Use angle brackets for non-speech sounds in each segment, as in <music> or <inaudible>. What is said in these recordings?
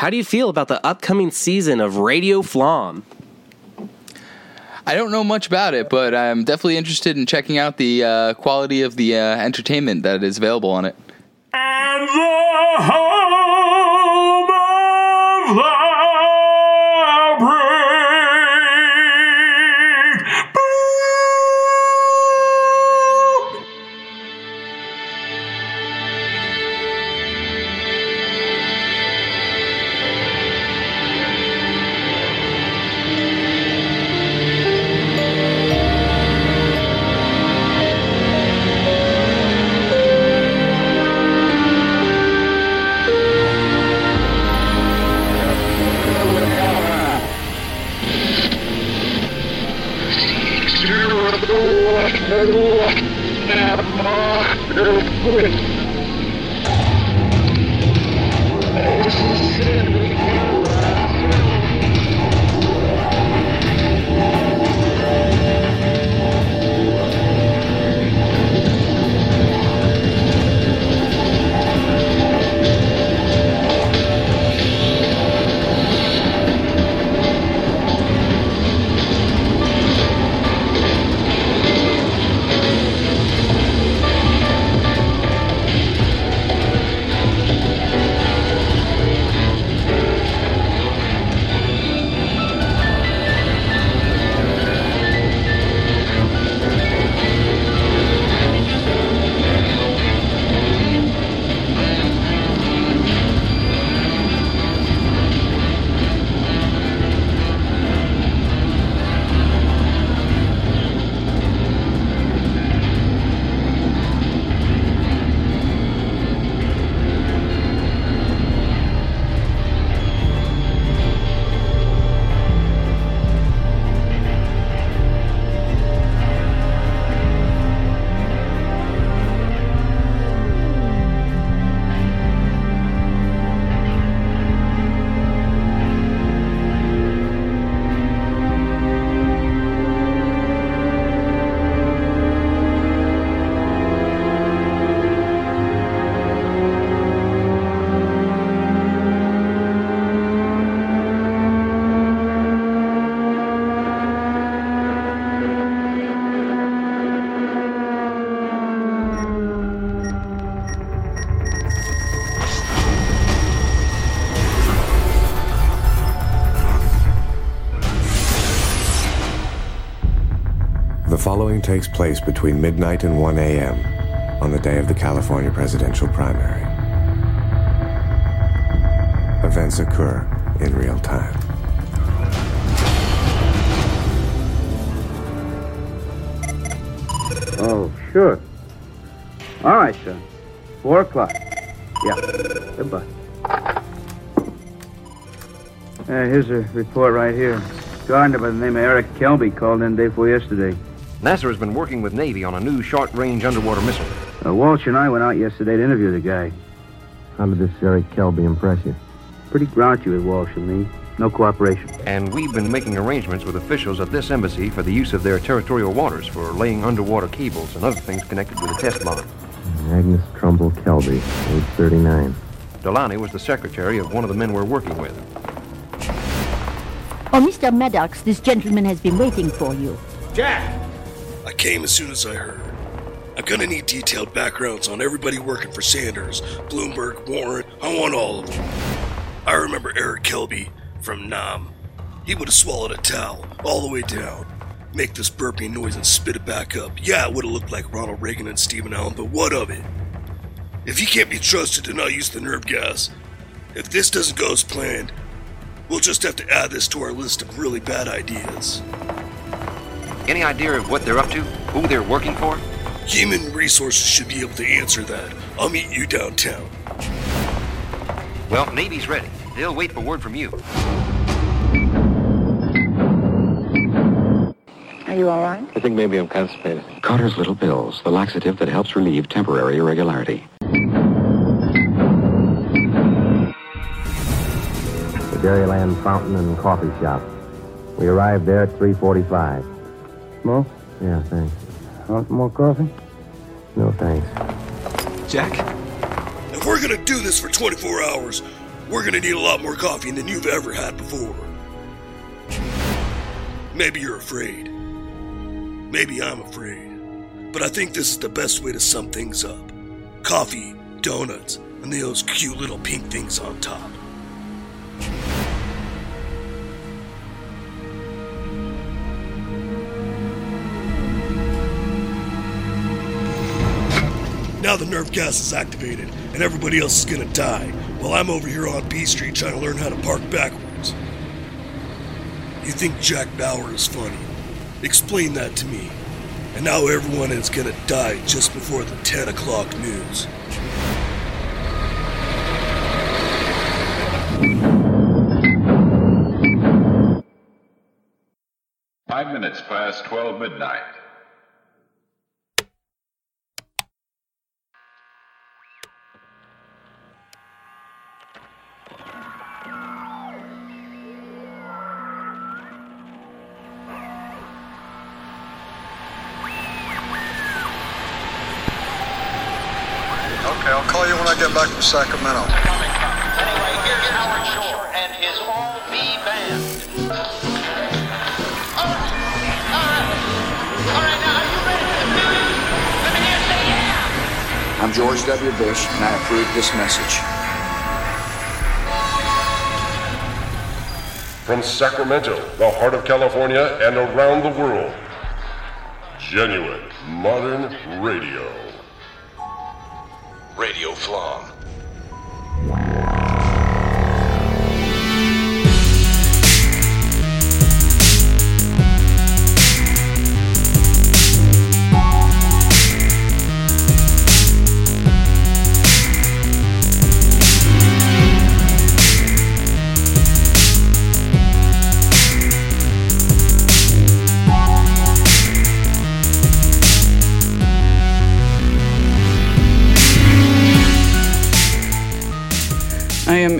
how do you feel about the upcoming season of Radio Flom? I don't know much about it, but I'm definitely interested in checking out the uh, quality of the uh, entertainment that is available on it. The following takes place between midnight and 1 a.m. on the day of the California presidential primary. Events occur in real time. Oh, sure. All right, sir. Four o'clock. Yeah. Goodbye. Uh, here's a report right here. Gardener by the name of Eric Kelby called in day before yesterday. NASA has been working with Navy on a new short-range underwater missile. Uh, Walsh and I went out yesterday to interview the guy. How did this Eric Kelby impress you? Pretty grouchy with Walsh and me. No cooperation. And we've been making arrangements with officials at this embassy for the use of their territorial waters for laying underwater cables and other things connected with the test bomb. Agnes Trumbull Kelby, age 39. Delaney was the secretary of one of the men we're working with. Oh, Mr. Maddox, this gentleman has been waiting for you. Jack! I came as soon as I heard. I'm gonna need detailed backgrounds on everybody working for Sanders, Bloomberg, Warren. I want all of them. I remember Eric Kelby from Nam. He would have swallowed a towel all the way down, make this burping noise and spit it back up. Yeah, it would have looked like Ronald Reagan and Stephen Allen, but what of it? If he can't be trusted to not use the nerve gas, if this doesn't go as planned, we'll just have to add this to our list of really bad ideas. Any idea of what they're up to? Who they're working for? Human resources should be able to answer that. I'll meet you downtown. Well, Navy's ready. They'll wait for word from you. Are you all right? I think maybe I'm constipated. Carter's Little Pills, the laxative that helps relieve temporary irregularity. The Dairyland Fountain and Coffee Shop. We arrived there at 3.45. Smoke? Yeah, thanks. Want some more coffee? No, thanks. Jack? If we're gonna do this for 24 hours, We're gonna need a lot more coffee than you've ever had before. Maybe you're afraid. Maybe I'm afraid. But I think this is the best way to sum things up coffee, donuts, and those cute little pink things on top. Now the nerve gas is activated, and everybody else is gonna die, while I'm over here on B Street trying to learn how to park backwards. You think Jack Bauer is funny? Explain that to me. And now everyone is gonna die just before the 10 o'clock news. Five minutes past 12 midnight. I get back from Sacramento. Anyway, here's Howard Shore and his All V Band. All right, all right, all right. Now, are you ready for the music? Let me hear you say yeah. I'm George W. Bush, and I approve this message. From Sacramento, the heart of California, and around the world. Genuine modern radio. Radio Flom.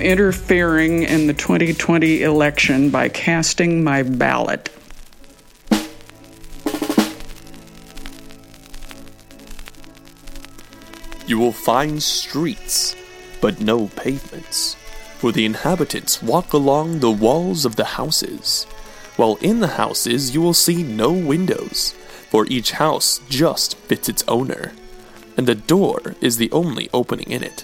Interfering in the 2020 election by casting my ballot. You will find streets, but no pavements, for the inhabitants walk along the walls of the houses, while in the houses you will see no windows, for each house just fits its owner, and the door is the only opening in it.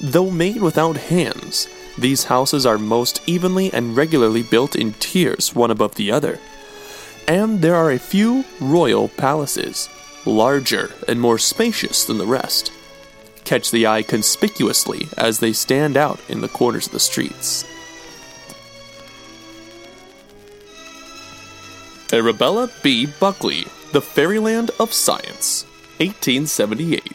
Though made without hands, these houses are most evenly and regularly built in tiers one above the other. And there are a few royal palaces, larger and more spacious than the rest. Catch the eye conspicuously as they stand out in the corners of the streets. Arabella B. Buckley, The Fairyland of Science, 1878.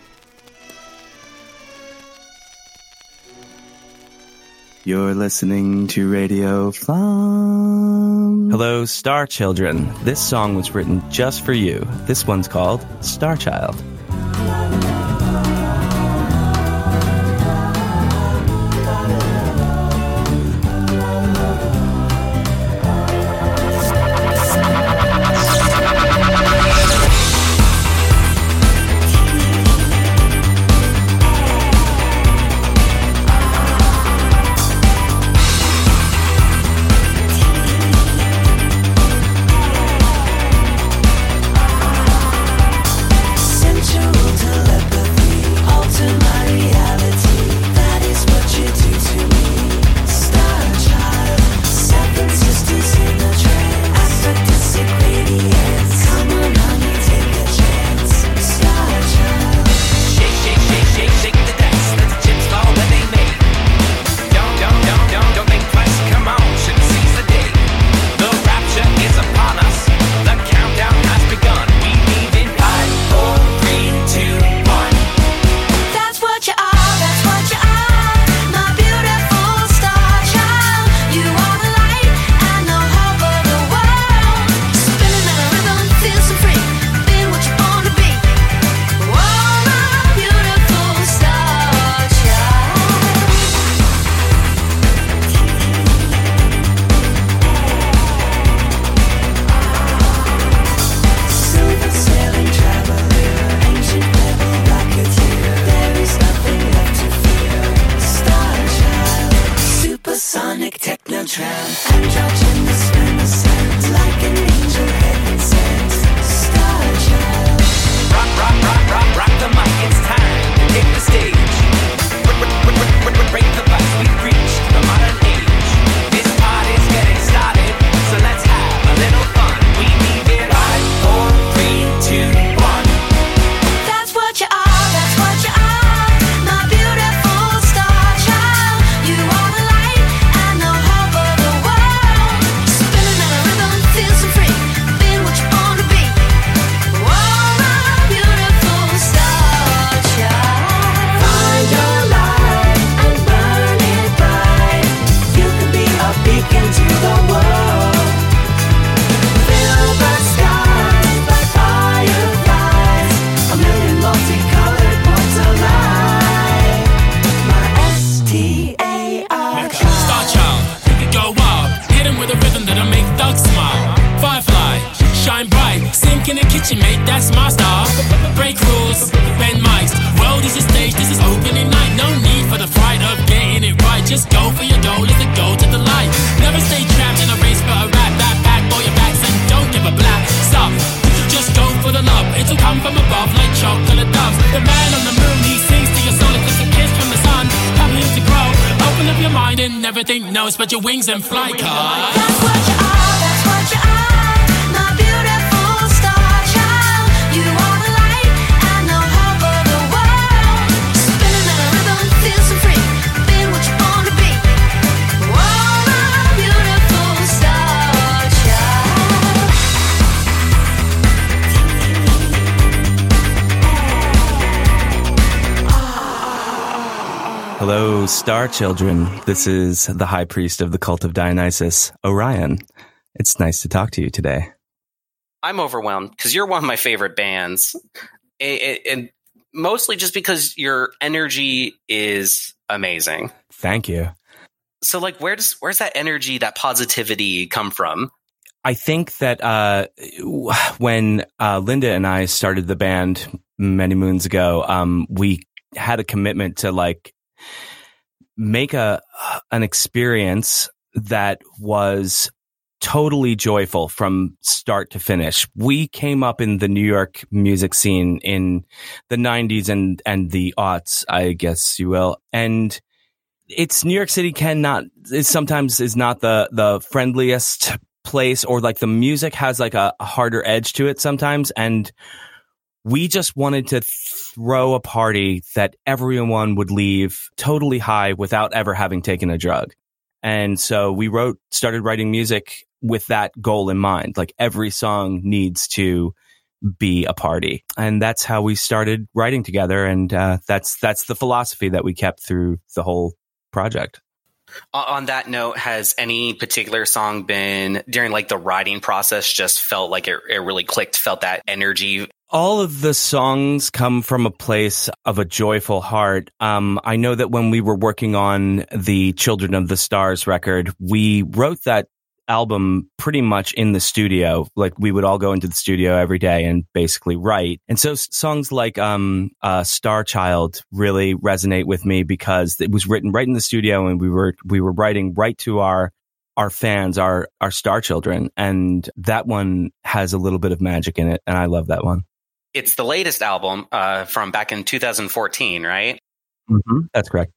You're listening to Radio Flom. Hello, Star Children. This song was written just for you. This one's called Star Child. And fly, star children. This is the high priest of the cult of Dionysus, Orion. It's nice to talk to you today. I'm overwhelmed because you're one of my favorite bands, and mostly just because your energy is amazing. Thank you. So, like, where does where's that energy, that positivity come from? I think that uh, when uh, Linda and I started the band many moons ago, um, we had a commitment to like make a an experience that was totally joyful from start to finish. We came up in the New York music scene in the 90s and and the aughts, I guess you will. And it's New York City cannot is sometimes is not the the friendliest place or like the music has like a harder edge to it sometimes and we just wanted to throw a party that everyone would leave totally high without ever having taken a drug. And so we wrote, started writing music with that goal in mind. Like every song needs to be a party. And that's how we started writing together. And uh, that's, that's the philosophy that we kept through the whole project. On that note, has any particular song been during like the writing process just felt like it, it really clicked, felt that energy? All of the songs come from a place of a joyful heart. Um, I know that when we were working on the Children of the Stars record, we wrote that album pretty much in the studio. Like we would all go into the studio every day and basically write. And so songs like um, uh, Star Child really resonate with me because it was written right in the studio, and we were we were writing right to our our fans, our our star children, and that one has a little bit of magic in it, and I love that one. It's the latest album uh, from back in 2014, right? Mm-hmm. That's correct.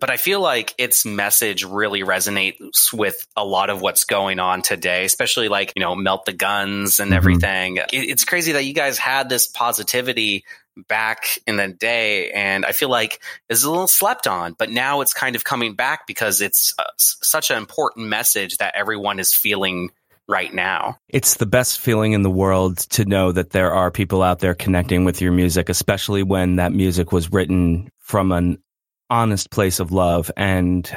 But I feel like its message really resonates with a lot of what's going on today, especially like, you know, melt the guns and Mhm. everything. It, it's crazy that you guys had this positivity back in the day. And I feel like it's a little slept on, but now it's kind of coming back because it's uh, such an important message that everyone is feeling right now. It's the best feeling in the world to know that there are people out there connecting with your music, especially when that music was written from an honest place of love. And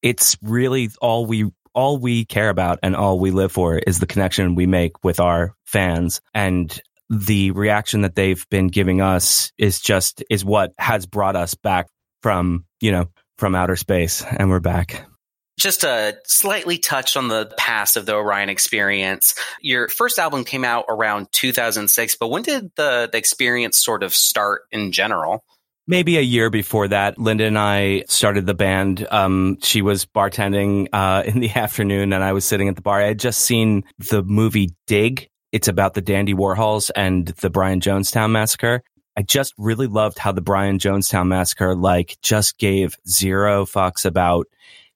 it's really all we all we care about and all we live for is the connection we make with our fans and the reaction that they've been giving us is just is what has brought us back from you know from outer space and we're back just a slightly touch on the past of the Orion experience. Your first album came out around 2006, but when did the, the experience sort of start in general? maybe a year before that, Linda and I started the band. Um, she was bartending uh, in the <laughs> afternoon, and I was sitting at the bar. I had just seen the movie Dig. It's about the Dandy Warhols and the Brian Jonestown massacre. I just really loved how the Brian Jonestown massacre like just gave zero fucks about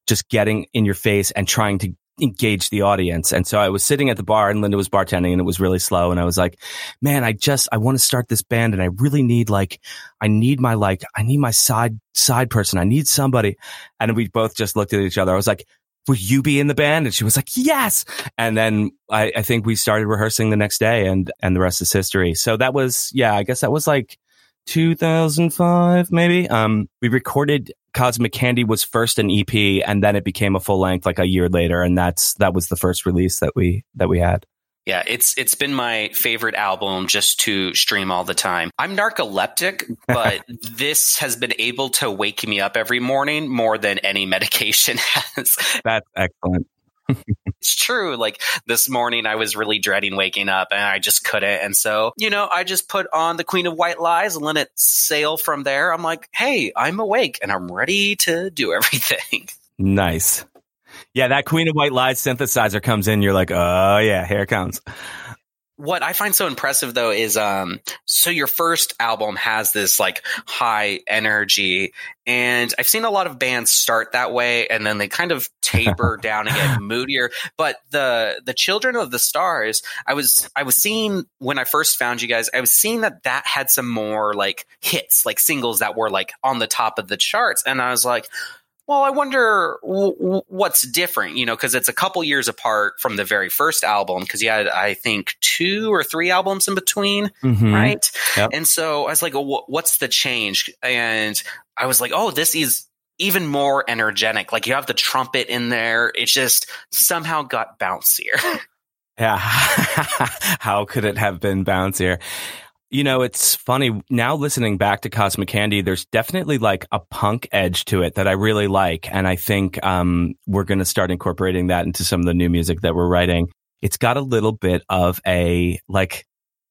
just getting in your face and trying to engage the audience. And so I was sitting at the bar and Linda was bartending and it was really slow. And I was like, man, I just, I want to start this band and I really need like, I need my like, I need my side, side person. I need somebody. And we both just looked at each other. I was like, will you be in the band? And she was like, yes. And then I, I think we started rehearsing the next day and, and the rest is history. So that was, yeah, I guess that was like 2005, maybe. Um, we recorded Cosmic Candy was first an EP and then it became a full length like a year later. And that's, that was the first release that we, that we had. Yeah, it's it's been my favorite album just to stream all the time. I'm narcoleptic, but <laughs> this has been able to wake me up every morning more than any medication <laughs> has. That's excellent. It's true. Like this morning, I was really dreading waking up and I just couldn't. And so, you know, I just put on the Queen of White Lies and let it sail from there. I'm like, hey, I'm awake and I'm ready to do <laughs> everything. Nice. Yeah, that Queen of White Lies synthesizer comes in. You're like, oh yeah, here it comes. What I find so impressive though is, um, so your first album has this like high energy, and I've seen a lot of bands start that way, and then they kind of taper <laughs> down and get moodier. But the the Children of the Stars, I was I was seeing when I first found you guys, I was seeing that that had some more like hits, like singles that were like on the top of the charts, and I was like well, I wonder w- what's different, you know, because it's a couple years apart from the very first album, because you had, I think, two or three albums in between, Mhm. right? Yep. And so I was like, well, what's the change? And I was like, oh, this is even more energetic. Like you have the trumpet in there. It just somehow got bouncier. <laughs> Yeah. <laughs> How could it have been bouncier? You know, it's funny now listening back to Cosmic Candy, there's definitely like a punk edge to it that I really like. And I think um, we're going to start incorporating that into some of the new music that we're writing. It's got a little bit of a like,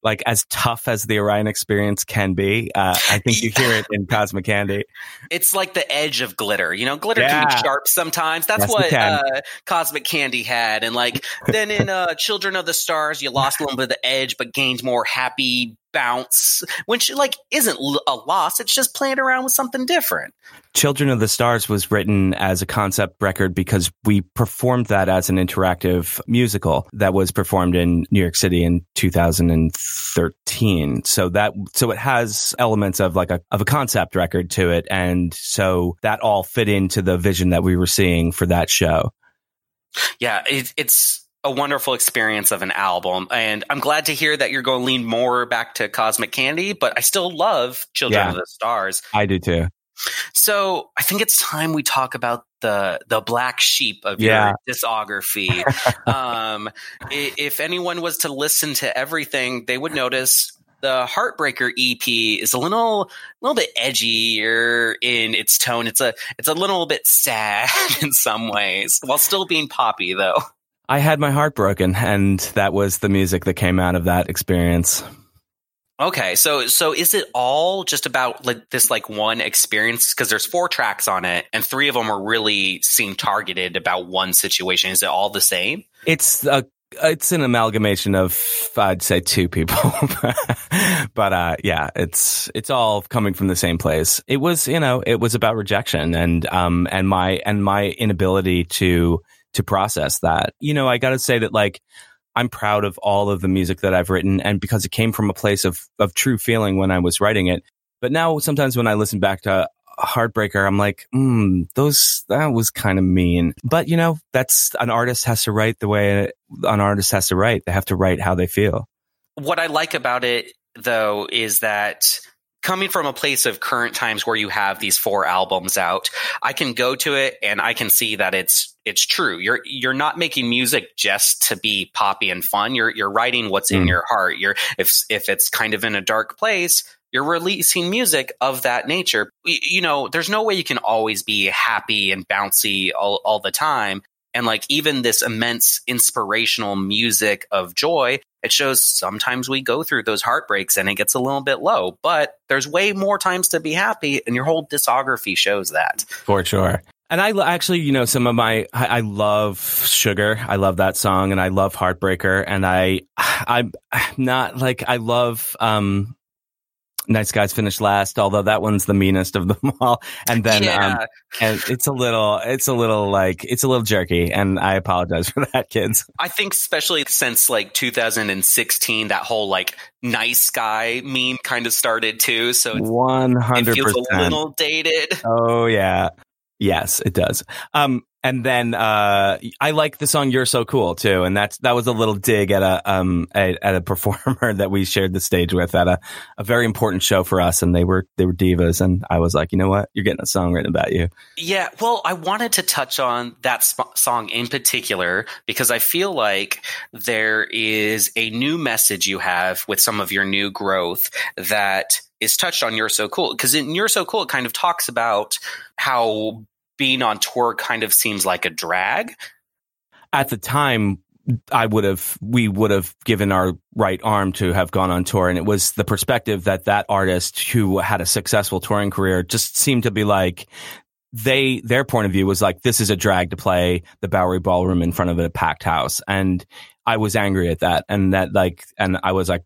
like as tough as the Orion experience can be. Uh, I think you hear it in Cosmic Candy. it's like the edge of glitter. You know, glitter Yeah. can be sharp sometimes. That's Yes, what uh, Cosmic Candy had. And like then in uh, Children of the Stars, you lost a little bit of the edge, but gained more happy bounce, which like isn't a loss. It's just playing around with something different. Children of the Stars was written as a concept record because we performed that as an interactive musical that was performed in New York City in 2013. So that so it has elements of like a of a concept record to it and so that all fit into the vision that we were seeing for that show. Yeah, it, it's a wonderful experience of an album, and I'm glad to hear that you're going to lean more back to Cosmic Candy. But I still love Children Yeah. of the Stars. I do too. So I think it's time we talk about the the black sheep of Yeah. your discography. <laughs> um, if anyone was to listen to everything, they would notice the Heartbreaker EP is a little little bit edgier in its tone. It's a it's a little bit sad <laughs> in some ways, while still being poppy though. I had my heart broken and that was the music that came out of that experience. Okay, so so is it all just about like this like one experience? Because there's four tracks on it, and three of them are really seem targeted about one situation. Is it all the same? It's a it's an amalgamation of I'd say two people, <laughs> but uh, yeah, it's it's all coming from the same place. It was you know it was about rejection and um and my and my inability to to process that. You know, I got to say that like I'm proud of all of the music that I've written, and because it came from a place of of true feeling when I was writing it. But now sometimes when I listen back to Heartbreaker, I'm like, mm, those that was kind of mean. But you know, that's an artist has to write the way an artist has to write. They have to write how they feel. What I like about it though is that coming from a place of current times where you have these four albums out, I can go to it and I can see that it's it's true. You're you're not making music just to be poppy and fun. You're you're writing what's in Mm. your heart. You're if if it's kind of in a dark place, you're releasing music of that nature. You know, there's no way you can always be happy and bouncy all, all the time. And like even this immense inspirational music of joy, it shows sometimes we go through those heartbreaks and it gets a little bit low, but there's way more times to be happy. And your whole discography shows that. for sure. And I actually, you know, some of my, I, I love Sugar. I love that song and I love Heartbreaker. And I, <sighs> I'm not like, I love, um, Nice Guys Finish Last, although that one's the meanest of them <laughs> all. And then, Yeah. um, and it's a little, it's a little like, it's a little jerky. And I apologize <laughs> for that, kids. I think especially since like 2016, that whole like nice guy meme kind of started too. So it's, One it hundred feels a little dated. Oh yeah. Yes, it does. Um, and then uh, I like the song "You're So Cool" too, and that's that was a little dig at a um at, at a <laughs> performer that we shared the stage with at a, a very important show for us, and they were they were divas, and I was like, you know what, you're getting a song written about you. Yeah, well, I wanted to touch on that sp- song in particular because I feel like there is a new message you have with some of your new growth that is touched on You're So Cool. Because in You're So Cool, it kind of talks about how being on tour kind of seems like a drag. At the time, I would have we would have given our right arm to have gone on tour, and it was the perspective that that artist who had a successful touring career just seemed to be like they their point of view was like this is a drag to play the Bowery Ballroom in front of a packed house, and I was angry at that, and that like, and I was like.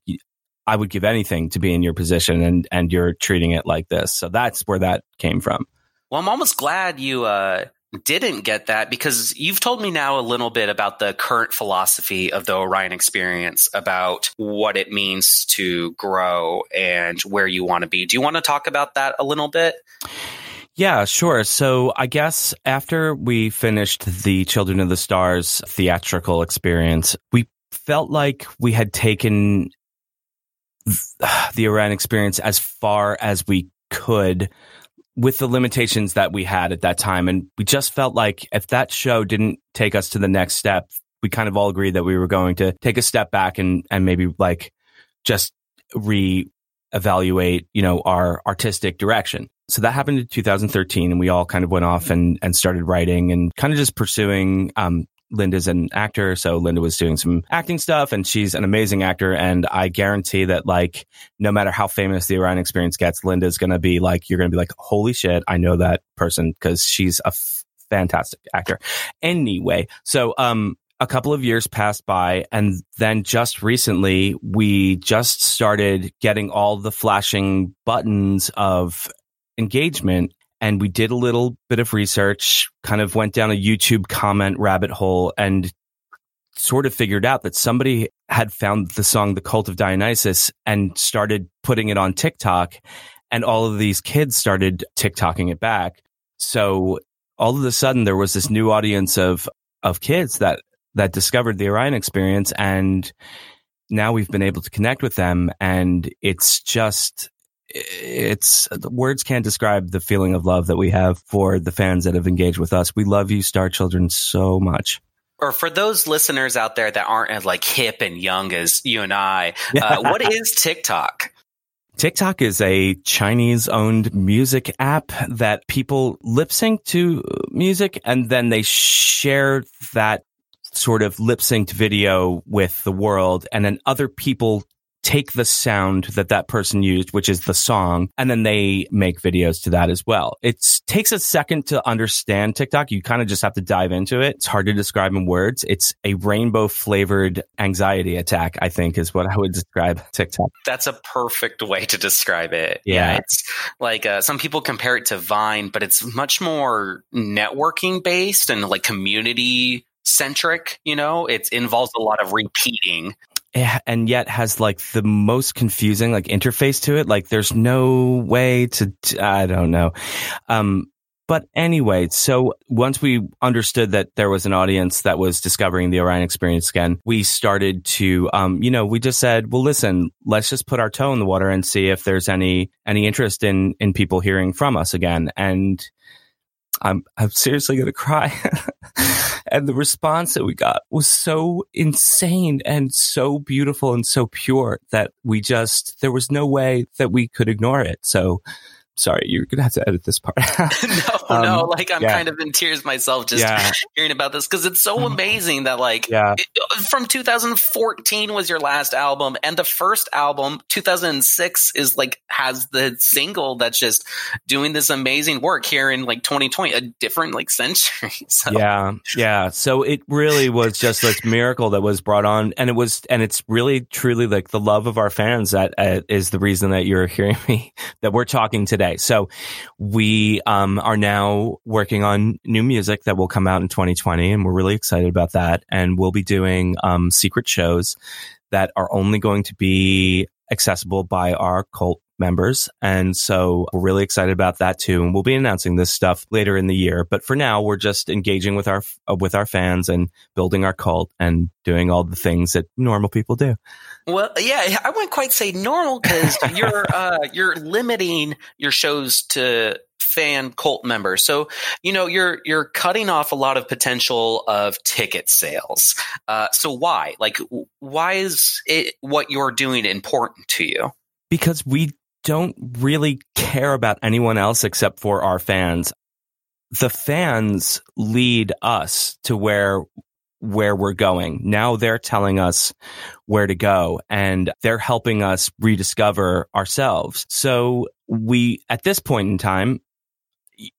I would give anything to be in your position and and you're treating it like this. So that's where that came from. Well, I'm almost glad you uh, didn't get that because you've told me now a little bit about the current philosophy of the Orion experience, about what it means to grow and where you want to be. Do you want to talk about that a little bit? Yeah, sure. So I guess after we finished the Children of the Stars theatrical experience, we felt like we had taken the Orion experience as far as we could with the limitations that we had at that time. And we just felt like if that show didn't take us to the next step, we kind of all agreed that we were going to take a step back and, and maybe like just re evaluate, you know, our artistic direction. So that happened in 2013 and we all kind of went off and, and started writing and kind of just pursuing, um, Linda's an actor. So Linda was doing some acting stuff and she's an amazing actor. And I guarantee that like, no matter how famous the Orion experience gets, Linda's to be like, you're to be like, holy shit, I know that person because she's a f- fantastic actor. Anyway. So, um, a couple of years passed by and then just recently we just started getting all the flashing buttons of engagement and we did a little bit of research, kind of went down a YouTube comment rabbit hole and sort of figured out that somebody had found the song The Cult of Dionysus and started putting it on TikTok and all of these kids started TikToking it back. So all of a sudden there was this new audience of of kids that that discovered the Orion experience and now we've been able to connect with them and it's just it's words can't describe the feeling of love that we have for the fans that have engaged with us. We love you, Star Children, so much. Or for those listeners out there that aren't as like hip and young as you and I, <laughs> uh, what is TikTok? TikTok is a Chinese owned music app that people lip sync to music and then they share that sort of lip synced video with the world and then other people take the sound that that person used, which is the song, and then they make videos to that as well. It takes a second to understand TikTok. You kind of just have to dive into it. It's hard to describe in words. It's a rainbow flavored anxiety attack, I think is what I would describe <laughs> TikTok. That's a perfect way to describe it. Yeah. it's like uh, some people compare it to Vine, but it's much more networking based and like community centric. You know, it involves a lot of repeating. And yet has like the most confusing like interface to it. Like there's no way to I don't know. Um, but anyway, so once we understood that there was an audience that was discovering the Orion experience again, we started to, um, you know, we just said, well, listen, let's just put our toe in the water and see if there's any, any interest in, in people hearing from us again. And I'm, I'm seriously to cry. <laughs> and the response that we got was so insane and so beautiful and so pure that we just, there was no way that we could ignore it. So, sorry, you're gonna have to edit this part. no, <laughs> <laughs> no, Um, like I'm yeah. kind of in tears myself just Yeah. <laughs> hearing about this because it's so amazing that like Yeah. it- from 2014 was your last album and the first album 2006 is like has the single that's just doing this amazing work here in like 2020 a different like century. So Yeah, yeah. So it really was just this miracle that was brought on, and it was, and it's really truly like the love of our fans that uh, is the reason that you're hearing me, that we're talking today. So we um, are now working on new music that will come out in 2020, and we're really excited about that. And we'll be doing um, secret shows that are only going to be accessible by our cult members. And so we're really excited about that too. And we'll be announcing this stuff later in the year. But for now, we're just engaging with our, with our fans and building our cult and doing all the things that normal people do. Well, yeah, I wouldn't quite say normal because <laughs> you're uh, you're limiting your shows to fan cult members. So you know you're you're cutting off a lot of potential of ticket sales. Uh, so why? Like, why is it what you're doing important to you? Because we don't really care about anyone else except for our fans. The fans lead us to where where we're going. Now they're telling us where to go and they're helping us rediscover ourselves. So we, at this point in time,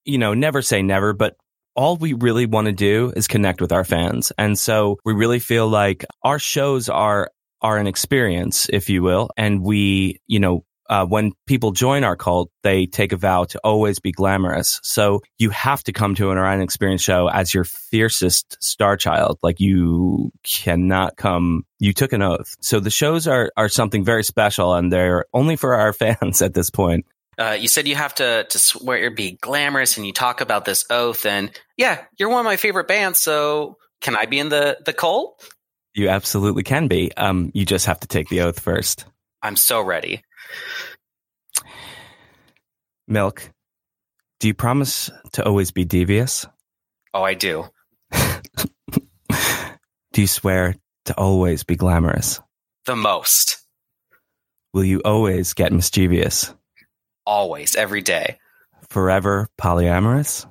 you know, never say never, but all we really want to do is connect with our fans. And so we really feel like our shows are, are an experience, if you will. And we, you know, uh, when people join our cult, they take a vow to always be glamorous. So you have to come to an Orion Experience show as your fiercest star child. Like you cannot come. You took an oath. So the shows are are something very special, and they're only for our <laughs> fans at this point. Uh, you said you have to to swear to be glamorous, and you talk about this oath. And yeah, you're one of my favorite bands. So can I be in the the cult? You absolutely can be. Um, you just have to take the oath first. I'm so ready. Milk, do you promise to always be devious? Oh, I do. <laughs> Do you swear to always be glamorous? The most, Will you always get mischievous? always, every day. Forever polyamorous?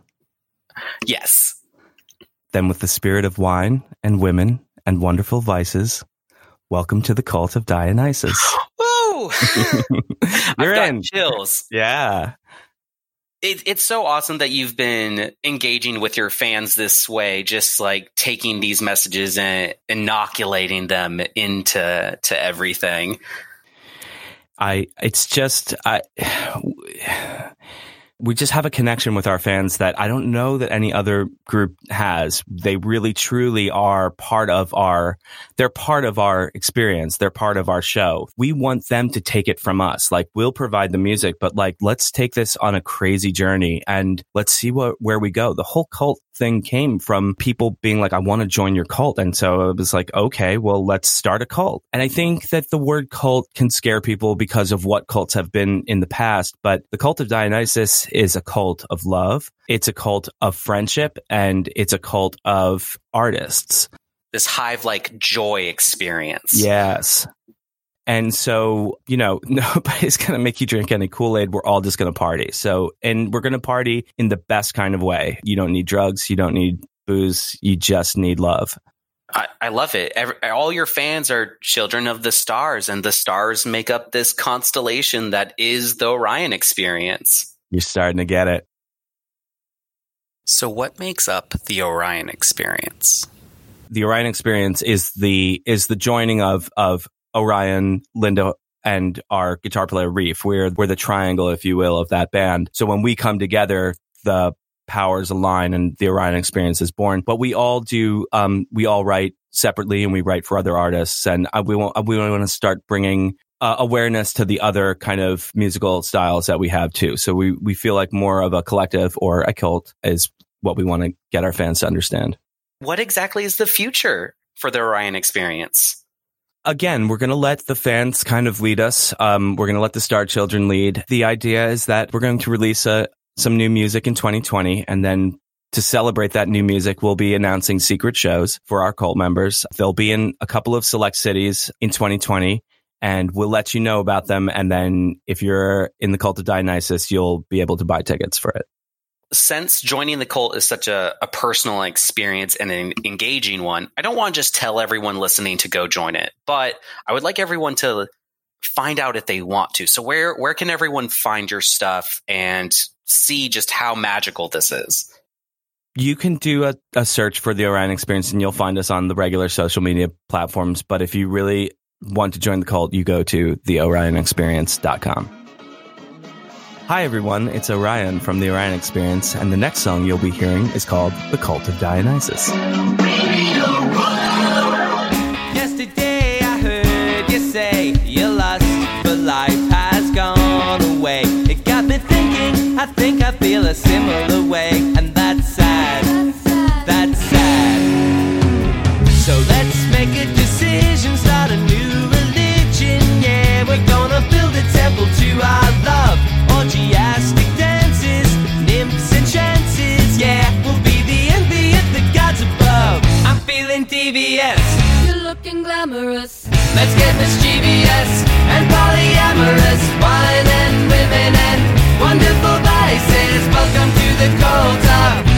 Yes. Then, with the spirit of wine and women and wonderful vices, welcome to the cult of Dionysus. <gasps> <laughs> Woo! <laughs> You're I've got in. chills. Yeah. It, it's so awesome that you've been engaging with your fans this way, just like taking these messages and inoculating them into to everything. I it's just I <sighs> we just have a connection with our fans that I don't know that any other group has. They really truly are part of our they're part of our experience. They're part of our show. We want them to take it from us. Like we'll provide the music, but like let's take this on a crazy journey and let's see what where we go. The whole cult thing came from people being like I want to join your cult. And so it was like, okay, well, let's start a cult. And I think that the word cult can scare people because of what cults have been in the past, but the cult of Dionysus is a cult of love. It's a cult of friendship and it's a cult of artists. This hive like joy experience. Yes. And so, you know, <laughs> nobody's going to make you drink any Kool Aid. We're all just going to party. So, and we're going to party in the best kind of way. You don't need drugs. You don't need booze. You just need love. I, I love it. Every, all your fans are children of the stars, and the stars make up this constellation that is the Orion experience. You're starting to get it. So, what makes up the Orion experience? The Orion experience is the is the joining of of Orion, Linda, and our guitar player Reef. We're we're the triangle, if you will, of that band. So when we come together, the powers align and the Orion experience is born. But we all do. Um, we all write separately, and we write for other artists. And uh, we want we want to start bringing uh, awareness to the other kind of musical styles that we have too. So we we feel like more of a collective or a cult is what we want to get our fans to understand. What exactly is the future for the Orion experience? Again, we're going to let the fans kind of lead us. Um, we're going to let the Star Children lead. The idea is that we're going to release a, some new music in 2020 and then to celebrate that new music, we'll be announcing secret shows for our cult members. They'll be in a couple of select cities in 2020. and we'll let you know about them. And then if you're in the cult of Dionysus, you'll be able to buy tickets for it. Since joining the cult is such a, a personal experience and an engaging one, I don't want to just tell everyone listening to go join it, but I would like everyone to find out if they want to. So where where can everyone find your stuff and see just how magical this is? You can do a, a search for the Orion Experience and you'll find us on the regular social media platforms. But if you really want to join the cult, you go to theorionexperience.com. Hi, everyone. It's Orion from the Orion Experience, and the next song you'll be hearing is called The Cult of Dionysus. Yesterday I heard you say your lust for life has gone away. It got me thinking, I think I feel a similar way, Devious. You're looking glamorous. Let's get mischievous and polyamorous. Wine and women and wonderful vices. Welcome to the cult of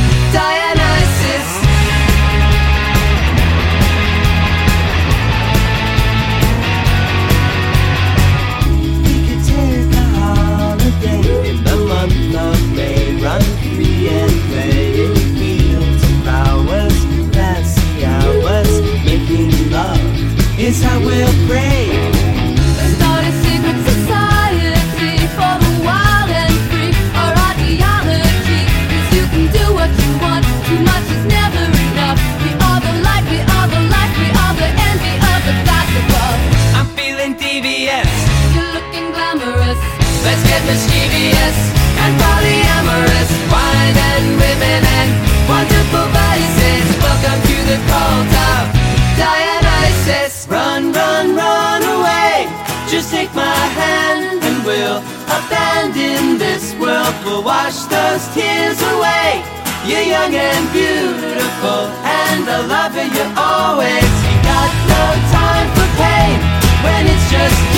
tears away. You're young and beautiful, and I love you always. Ain't got no time for pain when it's just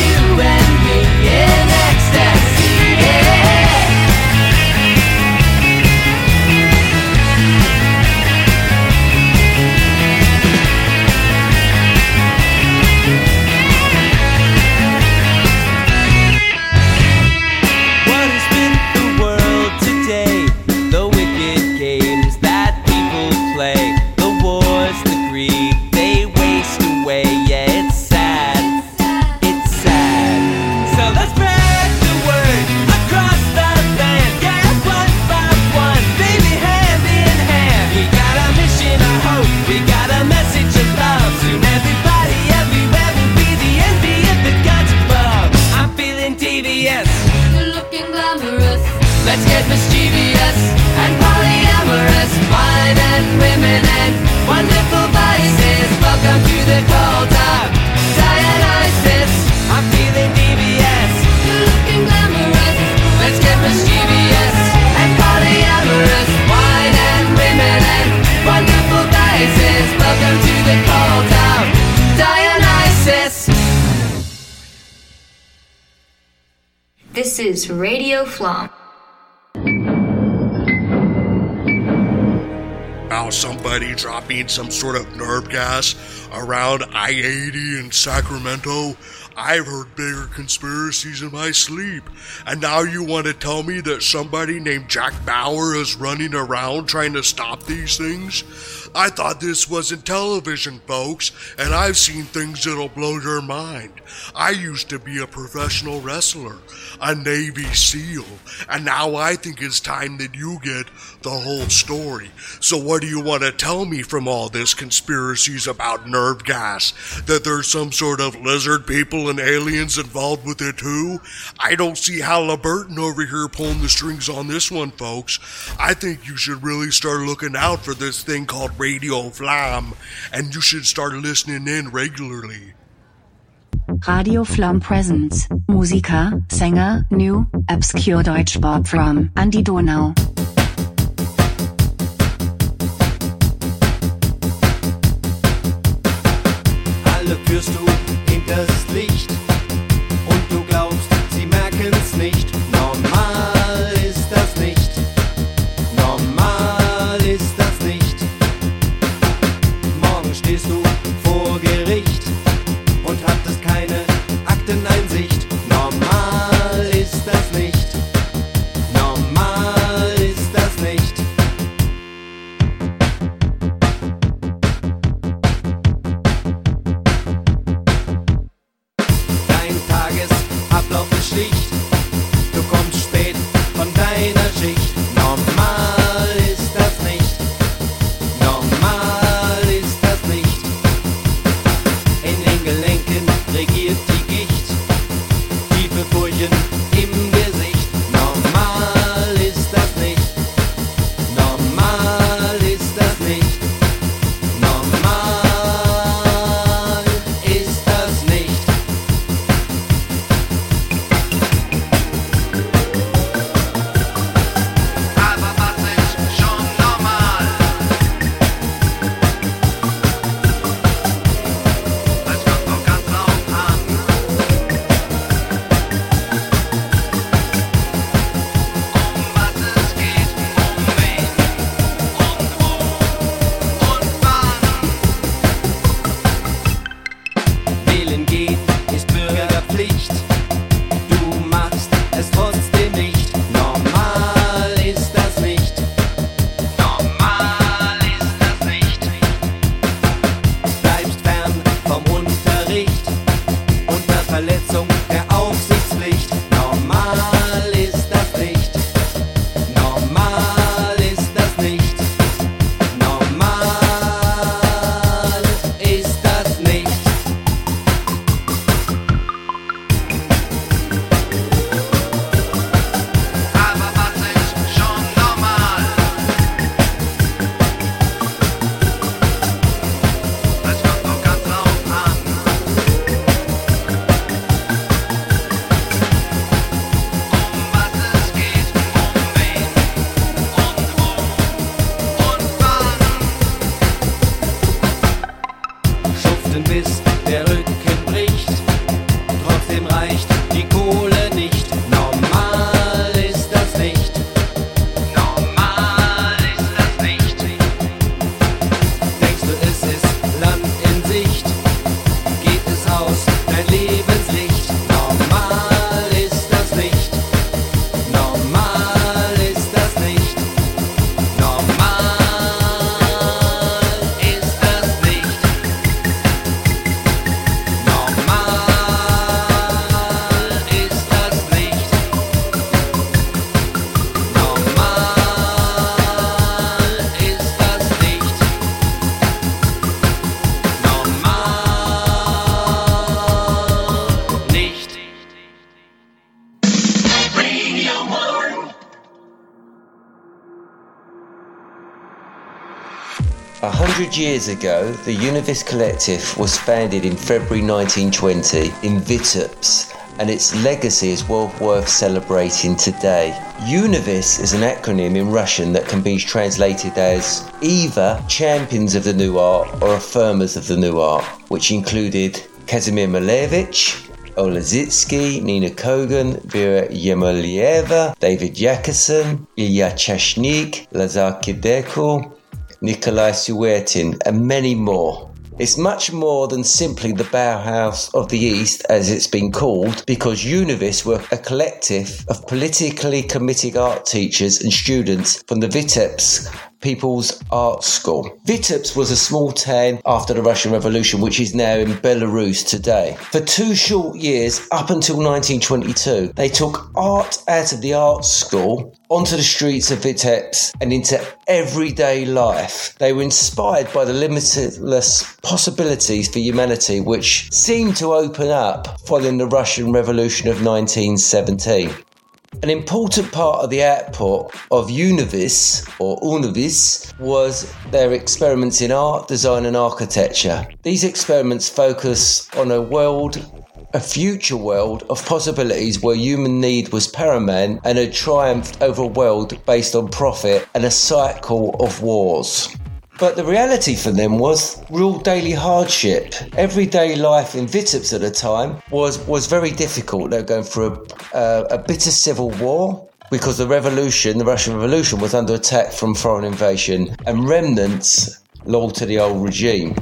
is Radio Flom. About somebody dropping some sort of nerve gas around I 80 in Sacramento. I've heard bigger conspiracies in my sleep. And now you want to tell me that somebody named Jack Bauer is running around trying to stop these things? I thought this wasn't television, folks, and I've seen things that'll blow your mind. I used to be a professional wrestler, a Navy SEAL, and now I think it's time that you get the whole story. So, what do you want to tell me from all this conspiracies about nerve gas? That there's some sort of lizard people and aliens involved with it too? I don't see Halliburton over here pulling the strings on this one, folks. I think you should really start looking out for this thing called Radio Flom, and you should start listening in regularly. Radio Flom presents Musiker, Sänger, New, Obscure Deutschpop from Andy Donau. Tagesablauf 100 years ago, the UNOVIS Collective was founded in February 1920 in Vitebsk and its legacy is well worth celebrating today. UNOVIS is an acronym in Russian that can be translated as either Champions of the New Art or Affirmers of the New Art, which included Kazimir Malevich, El Lissitzky, Nina Kogan, Vera Ermolaeva, David Yakerson, Ilya Chashnik, Lazar Khidekel, Nikolai Suetin, and many more. It's much more than simply the Bauhaus of the East, as it's been called, because UNOVIS were a collective of politically committed art teachers and students from the Vitebsk People's Art School. Vitebsk was a small town after the Russian Revolution, which is now in Belarus today. For two short years, up until 1922, they took art out of the art school onto the streets of Vitebsk and into everyday life. They were inspired by the limitless possibilities for humanity which seemed to open up following the Russian Revolution of 1917. An important part of the output of UNOVIS or UNOVIS was their experiments in art, design, and architecture. These experiments focus on a world, a future world of possibilities where human need was paramount and had triumphed over a world based on profit and a cycle of wars. But the reality for them was real daily hardship. Everyday life in Vitebsk at the time was, was very difficult. They were going through a, uh, a bitter civil war because the revolution, the Russian Revolution, was under attack from foreign invasion and remnants loyal to the old regime.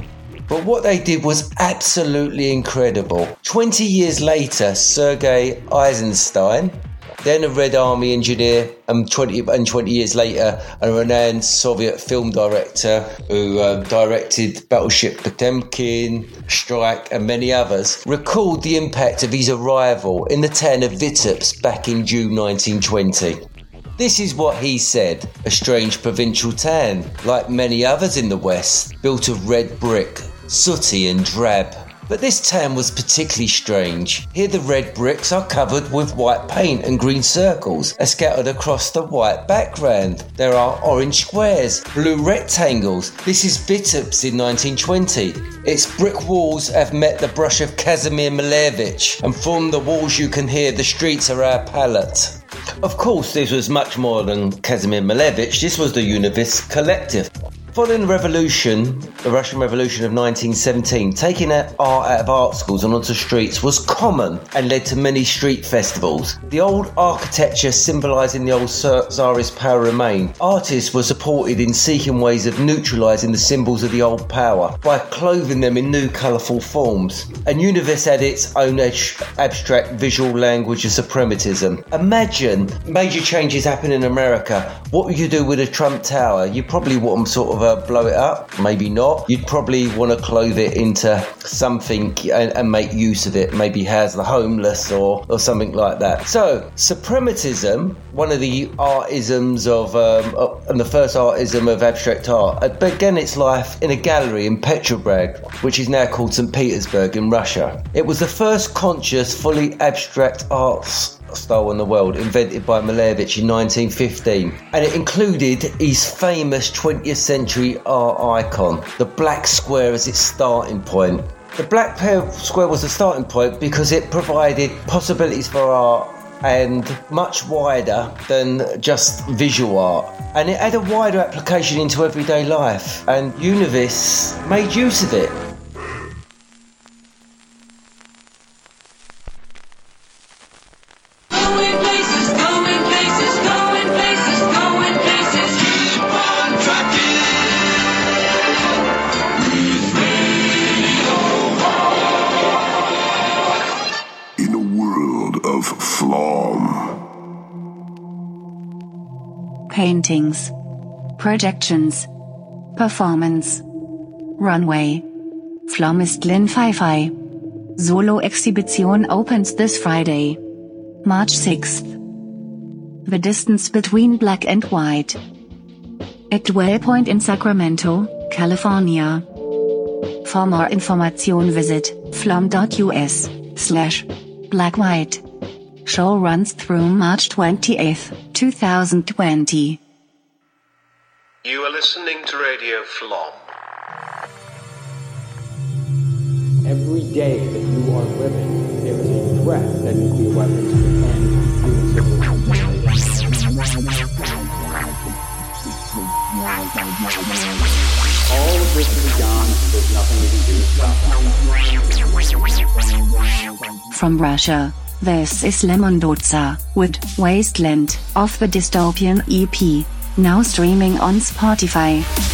But what they did was absolutely incredible. 20 years later, Sergei Eisenstein, then a Red Army engineer, and 20, and 20 years later, a renowned Soviet film director who uh, directed Battleship Potemkin, Strike, and many others, recalled the impact of his arrival in the town of Vitebsk back in June 1920. This is what he said a strange provincial town, like many others in the West, built of red brick, sooty and drab. But this town was particularly strange. Here, the red bricks are covered with white paint and green circles are scattered across the white background. There are orange squares, blue rectangles. This is Vitebsk in 1920. Its brick walls have met the brush of Kazimir Malevich, and from the walls you can hear the streets are our palette. Of course, this was much more than Kazimir Malevich, this was the UNOVIS Collective. Following the revolution, the Russian Revolution of 1917, taking art out of art schools and onto streets was common and led to many street festivals. The old architecture symbolising the old Tsar- Tsarist power remained. Artists were supported in seeking ways of neutralising the symbols of the old power by clothing them in new colourful forms. And UNOVIS had its own abstract visual language of suprematism. Imagine major changes happen in America. What would you do with a Trump Tower? You probably want to sort of uh, blow it up, maybe not. You'd probably want to clothe it into something and, and make use of it, maybe house the homeless or, or something like that. So, suprematism, one of the artisms of, um, of- and the first artism of abstract art, began its life in a gallery in Petrograd, which is now called St. Petersburg in Russia. It was the first conscious, fully abstract arts style in the world, invented by Malevich in 1915, and it included his famous 20th century art icon, the black square as its starting point. The black square was the starting point because it provided possibilities for art and much wider than just visual art. And it had a wider application into everyday life, and UNOVIS made use of it. Paintings. Projections. Performance. Runway. Flom ist Lin Pfeiffer. Solo Exhibition opens this Friday. March 6th. The distance between black and white. At Dwell Point in Sacramento, California. For more information visit flom.us slash black white. Show runs through March 28th, 2020. You are listening to Radio Flom. Every day that you are living, there is a threat that nuclear weapons could end human civilization. All of this will be gone. There's nothing we can do to stop From Russia, this is Lemon Doza with Wasteland of the Dystopian EP, now streaming on Spotify.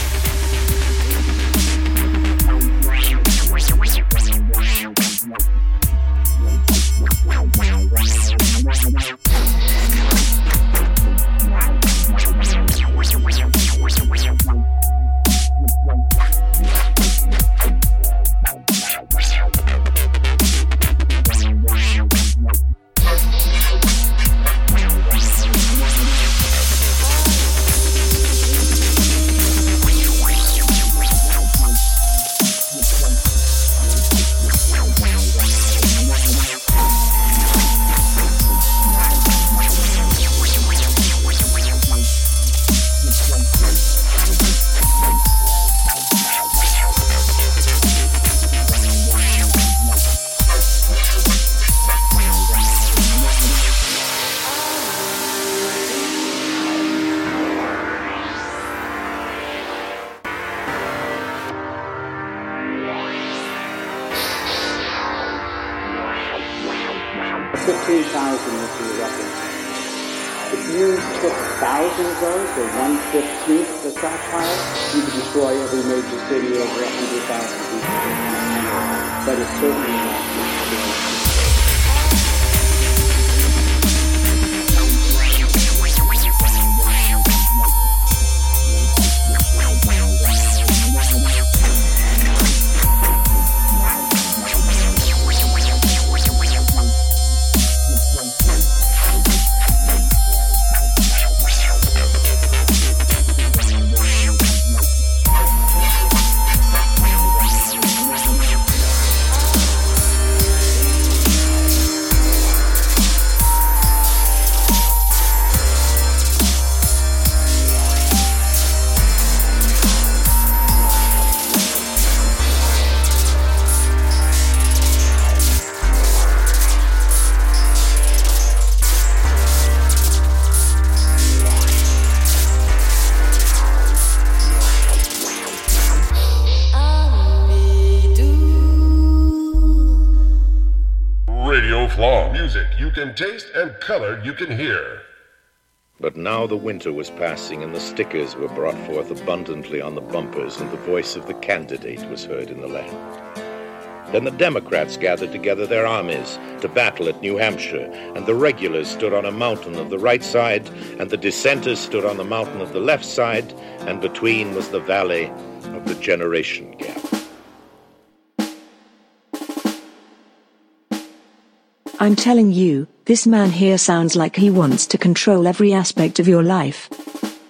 Can taste and color you can hear. But now the winter was passing, and the stickers were brought forth abundantly on the bumpers, and the voice of the candidate was heard in the land. Then the Democrats gathered together their armies to battle at New Hampshire, and the regulars stood on a mountain of the right side, and the dissenters stood on the mountain of the left side, and between was the valley of the generation gap. I'm telling you, this man here sounds like he wants to control every aspect of your life.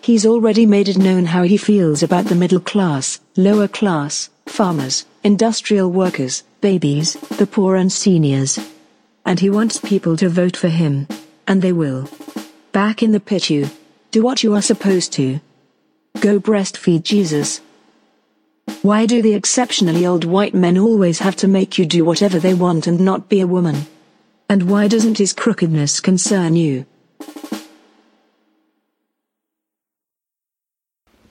He's already made it known how he feels about the middle class, lower class, farmers, industrial workers, babies, the poor and seniors. And he wants people to vote for him. And they will. Back in the pit you. Do what you are supposed to. Go breastfeed Jesus. Why do the exceptionally old white men always have to make you do whatever they want and not be a woman? And why doesn't his crookedness concern you?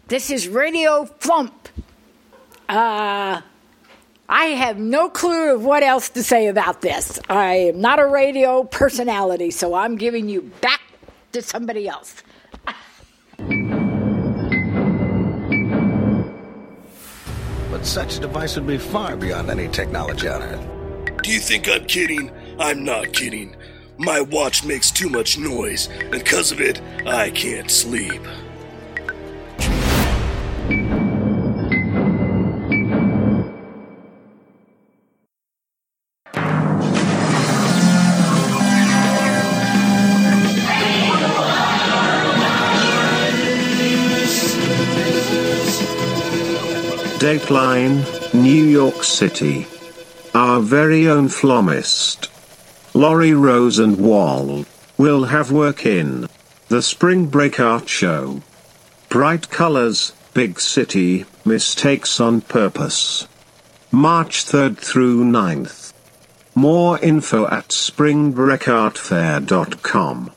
This is Radio Flom. Uh, I have no clue of what else to say about this. I am not a radio personality, so I'm giving you back to somebody else. But such a device would be far beyond any technology on Earth. Do you think I'm kidding? I'm not kidding. My watch makes too much noise, and because of it, I can't sleep. Dateline, New York City. Our very own flomist. Laurie Rosenwald will have work in the Spring Break Art Show. Bright colors, big city, mistakes on purpose. March 3rd through 9th. More info at springbreakartfair.com.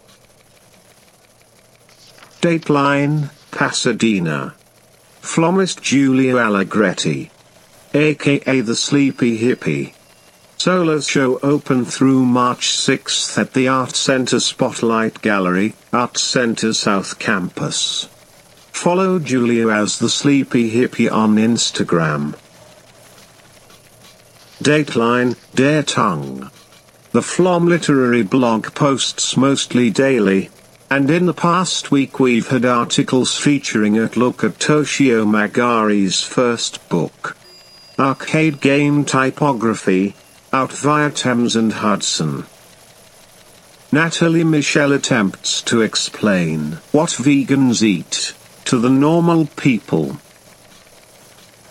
Dateline, Pasadena. Flomist Giulio Allegretti. aka the Sleepy Hippie. Solo show open through March 6th at the Art Center Spotlight Gallery, Art Center South Campus. Follow Julia as the Sleepy Hippie on Instagram. Dateline, Der Tongue. The Flom literary blog posts mostly daily, and in the past week we've had articles featuring a look at Toshi Omagari's first book. Arcade Game Typography, out via Thames and Hudson. Natalie Michelle attempts to explain what vegans eat to the normal people.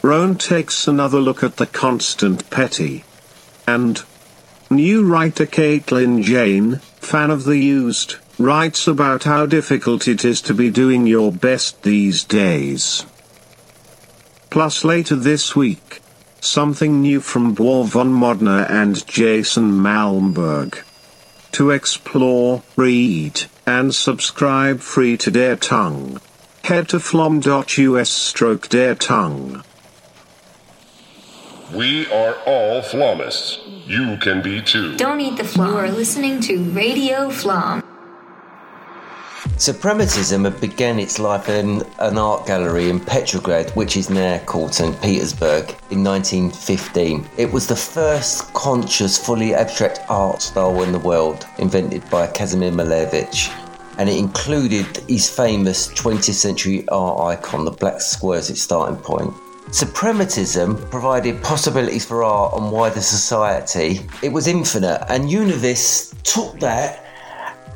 Roan takes another look at the constant petty. And new writer Caitlin Jane, fan of the used, writes about how difficult it is to be doing your best these days. Plus later this week, something new from Boer von Modena and Jason Malmberg. To explore, read, and subscribe free to Dare Tongue. Head to flom.us stroke Dare Tongue. We are all Flomists. You can be too. Don't eat the flom. You are listening to Radio Flom. Suprematism began its life in an art gallery in Petrograd, which is now called St. Petersburg, in 1915. It was the first conscious, fully abstract art style in the world, invented by Kazimir Malevich. And it included his famous 20th century art icon, the black square, as its starting point. Suprematism provided possibilities for art and wider society. It was infinite, and UNOVIS took that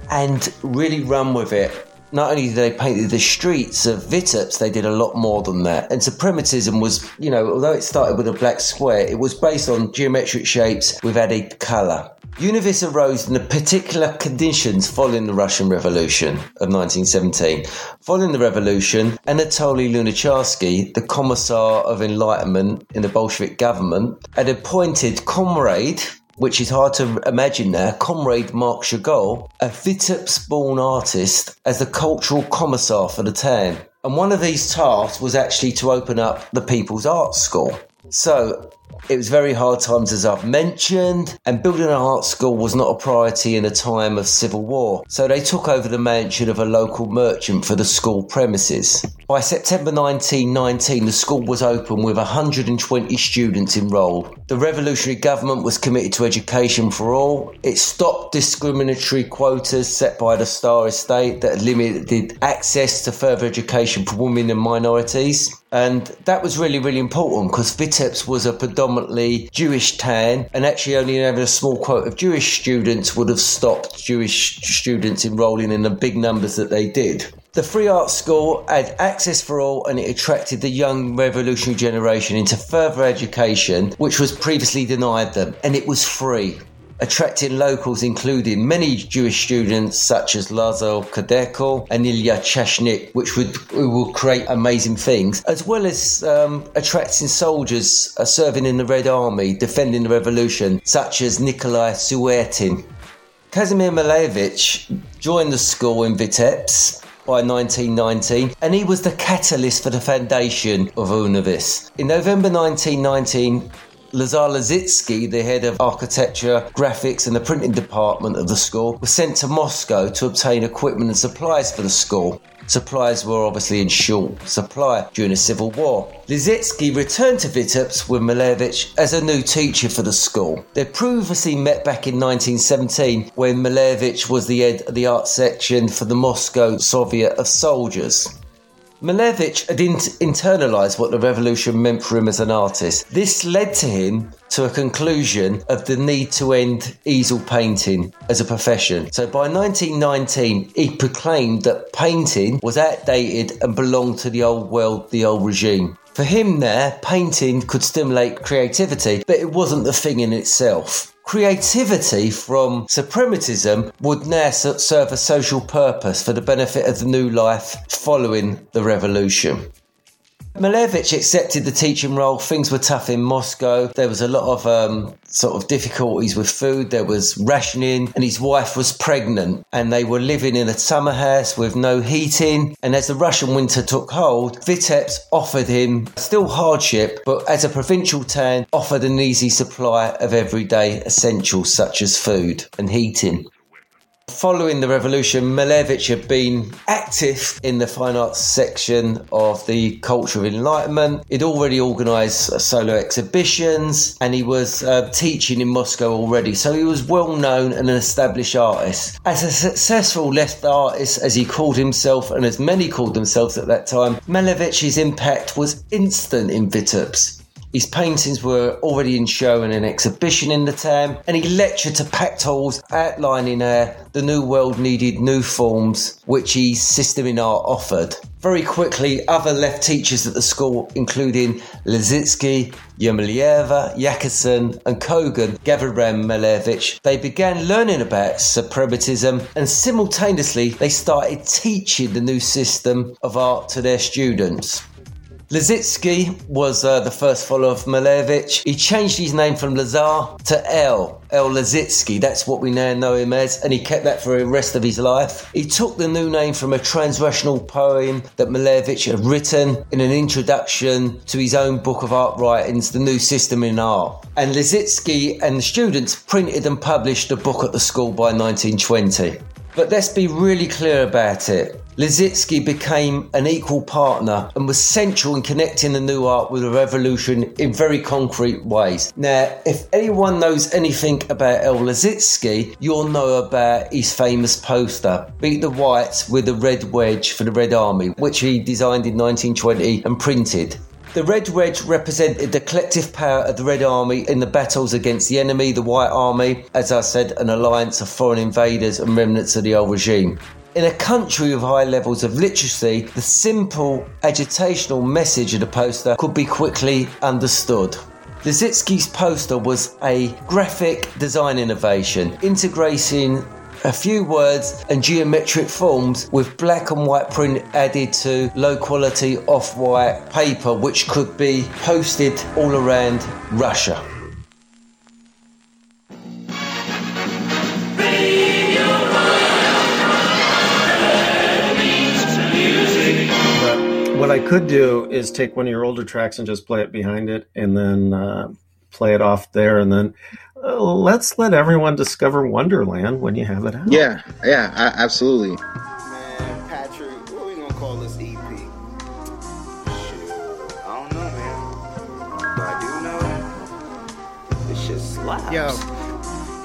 and really run with it. Not only did they paint the streets of Vitebsk, they did a lot more than that. And suprematism was, you know, although it started with a black square, it was based on geometric shapes with added colour. UNOVIS arose in the particular conditions following the Russian Revolution of 1917. Following the revolution, Anatoly Lunacharsky, the Commissar of Enlightenment in the Bolshevik government, had appointed Comrade, which is hard to imagine now, Comrade Marc Chagall, a Vitebsk born artist, as the cultural commissar for the town. And one of these tasks was actually to open up the People's Art School. So it was very hard times, as I've mentioned, and building an art school was not a priority in a time of civil war. So they took over the mansion of a local merchant for the school premises. By September 1919, the school was open with 120 students enrolled. The revolutionary government was committed to education for all. It stopped discriminatory quotas set by the Tsarist state that limited access to further education for women and minorities. And that was really, really important because Vitebsk was a predominantly Jewish town, and actually only having a small quota of Jewish students would have stopped Jewish students enrolling in the big numbers that they did. The Free Art School had access for all and it attracted the young revolutionary generation into further education, which was previously denied them, and it was free attracting locals including many Jewish students such as Lazar Khidekel and Ilya Chashnik, which would who will create amazing things, as well as um, attracting soldiers uh, serving in the Red Army, defending the revolution, such as Nikolai Suetin. Kazimir Malevich joined the school in Vitebsk by 1919, and he was the catalyst for the foundation of UNOVIS. In November 1919, Lazar Lissitzky, the head of architecture, graphics, and the printing department of the school, was sent to Moscow to obtain equipment and supplies for the school. Supplies were obviously in short supply during the Civil War. Lissitzky returned to Vitebsk with Malevich as a new teacher for the school. They previously met back in 1917 when Malevich was the head of the art section for the Moscow Soviet of Soldiers. Malevich had in- internalized what the revolution meant for him as an artist. This led to him to a conclusion of the need to end easel painting as a profession. So by 1919, he proclaimed that painting was outdated and belonged to the old world, the old regime. For him, there, painting could stimulate creativity, but it wasn't the thing in itself. Creativity from suprematism would now serve a social purpose for the benefit of the new life following the revolution. Malevich accepted the teaching role. Things were tough in Moscow. There was a lot of um, sort of difficulties with food. There was rationing, and his wife was pregnant, and they were living in a summer house with no heating. And as the Russian winter took hold, Vitebsk offered him still hardship, but as a provincial town, offered an easy supply of everyday essentials such as food and heating. Following the revolution, Malevich had been active in the fine arts section of the Culture of Enlightenment. He'd already organised solo exhibitions and he was uh, teaching in Moscow already, so he was well known and an established artist. As a successful left artist, as he called himself and as many called themselves at that time, Malevich's impact was instant in Vitebsk. His paintings were already in show in an exhibition in the town, and he lectured to packed halls outlining how the new world needed new forms, which his system in art offered. Very quickly, other left teachers at the school, including Lissitzky, Ermolaeva, Yakerson, and Kogan, gathered around Malevich. They began learning about suprematism, and simultaneously, they started teaching the new system of art to their students. Lissitzky was uh, the first follower of Malevich. He changed his name from Lazar to El, El Lissitzky. That's what we now know him as, and he kept that for the rest of his life. He took the new name from a transrational poem that Malevich had written in an introduction to his own book of art writings, The New System in Art. And Lissitzky and the students printed and published the book at the school by 1920. But let's be really clear about it. Lissitzky became an equal partner and was central in connecting the new art with the revolution in very concrete ways. Now, if anyone knows anything about El Lissitzky, you'll know about his famous poster, Beat the Whites with a Red Wedge for the Red Army, which he designed in 1920 and printed. The Red Wedge represented the collective power of the Red Army in the battles against the enemy, the White Army, as I said, an alliance of foreign invaders and remnants of the old regime. In a country with high levels of literacy, the simple agitational message of the poster could be quickly understood. Lissitzky's poster was a graphic design innovation, integrating a few words and geometric forms with black and white print added to low quality off white paper, which could be posted all around Russia. What I could do is take one of your older tracks and just play it behind it, and then uh, play it off there, and then let's let everyone discover Wonderland when you have it out. Yeah, yeah, a- absolutely. Patrick, what are we gonna call this EP? Shit, I don't know, man. But I do know this shit slaps. Yo.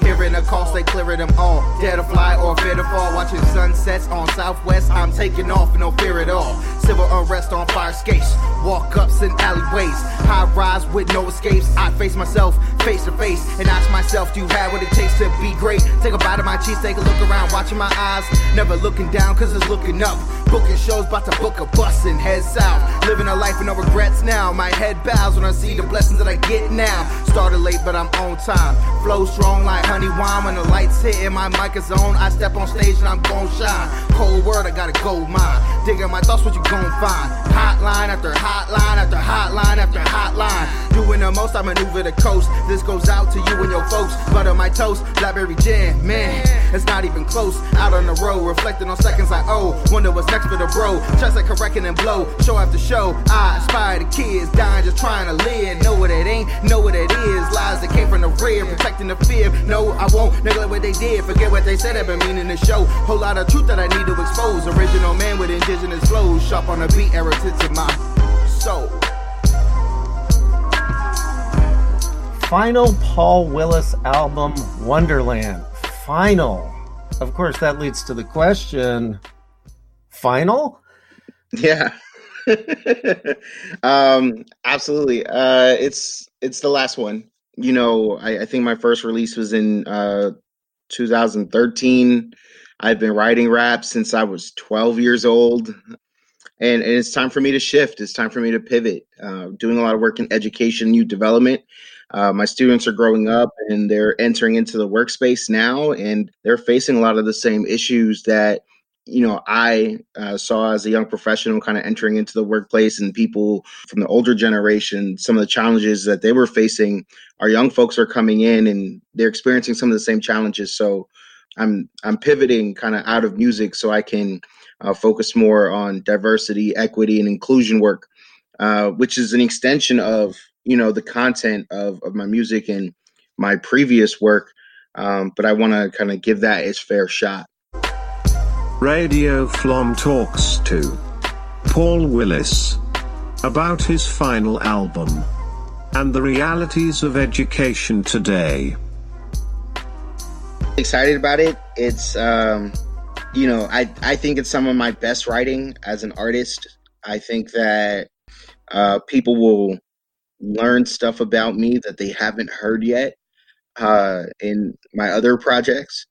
Hearing the calls, they clearing them all. Dare to fly or fear to fall. Watching sunsets on Southwest. I'm taking off, no fear at all. Civil unrest on fire escapes. Walk ups in alleyways. High rise with no escapes. I face myself face to face and ask myself, Do you have what it takes to be great? Take a bite of my cheese, take a look around, watching my eyes. Never looking down, cause it's looking up. Booking shows, about to book a bus and head south. Living a life with no regrets now. My head bows when I see the blessings that I get now. Started late, but I'm on time. Flow strong like honey wine. When the lights hit and my mic is on, I step on stage and I'm gon' shine. Cold word, I got a gold mine. Digging my thoughts, what you gon' find? Hotline after hotline after hotline after hotline. Doing the most, I maneuver the coast. This goes out to you and your folks. Butter my toast, blackberry jam, man. It's not even close. Out on the road, reflecting on seconds I owe. Wonder what's next for the bro. Trust like a wrecking and blow. Show after show, I inspire the kids. Dying just trying to live. Know what it ain't, know what it is. Lies that came from the rear, protecting the fear. No, I won't neglect what they did. Forget what they said, I've been meaning to show. Whole lot of truth that I need to expose. Original man with indigenous flows. Sharp on the beat, heritage in my soul. Final Paul Willis album, Wonderland. Final. Of course, that leads to the question final? Yeah. <laughs> um, absolutely. Uh, it's it's the last one. You know, I, I think my first release was in uh, 2013. I've been writing rap since I was 12 years old, and, and it's time for me to shift. It's time for me to pivot. Uh, doing a lot of work in education, youth development. Uh, my students are growing up and they're entering into the workspace now, and they're facing a lot of the same issues that you know I uh, saw as a young professional, kind of entering into the workplace, and people from the older generation, some of the challenges that they were facing. Our young folks are coming in and they're experiencing some of the same challenges. So I'm I'm pivoting kind of out of music so I can uh, focus more on diversity, equity, and inclusion work, uh, which is an extension of you know the content of of my music and my previous work. Um, but I want to kind of give that its fair shot. Radio Flom talks to Paul Willis about his final album and the realities of education today. excited about it. It's um, you know, I I think it's some of my best writing as an artist. I think that uh, people will learn stuff about me that they haven't heard yet uh, in my other projects,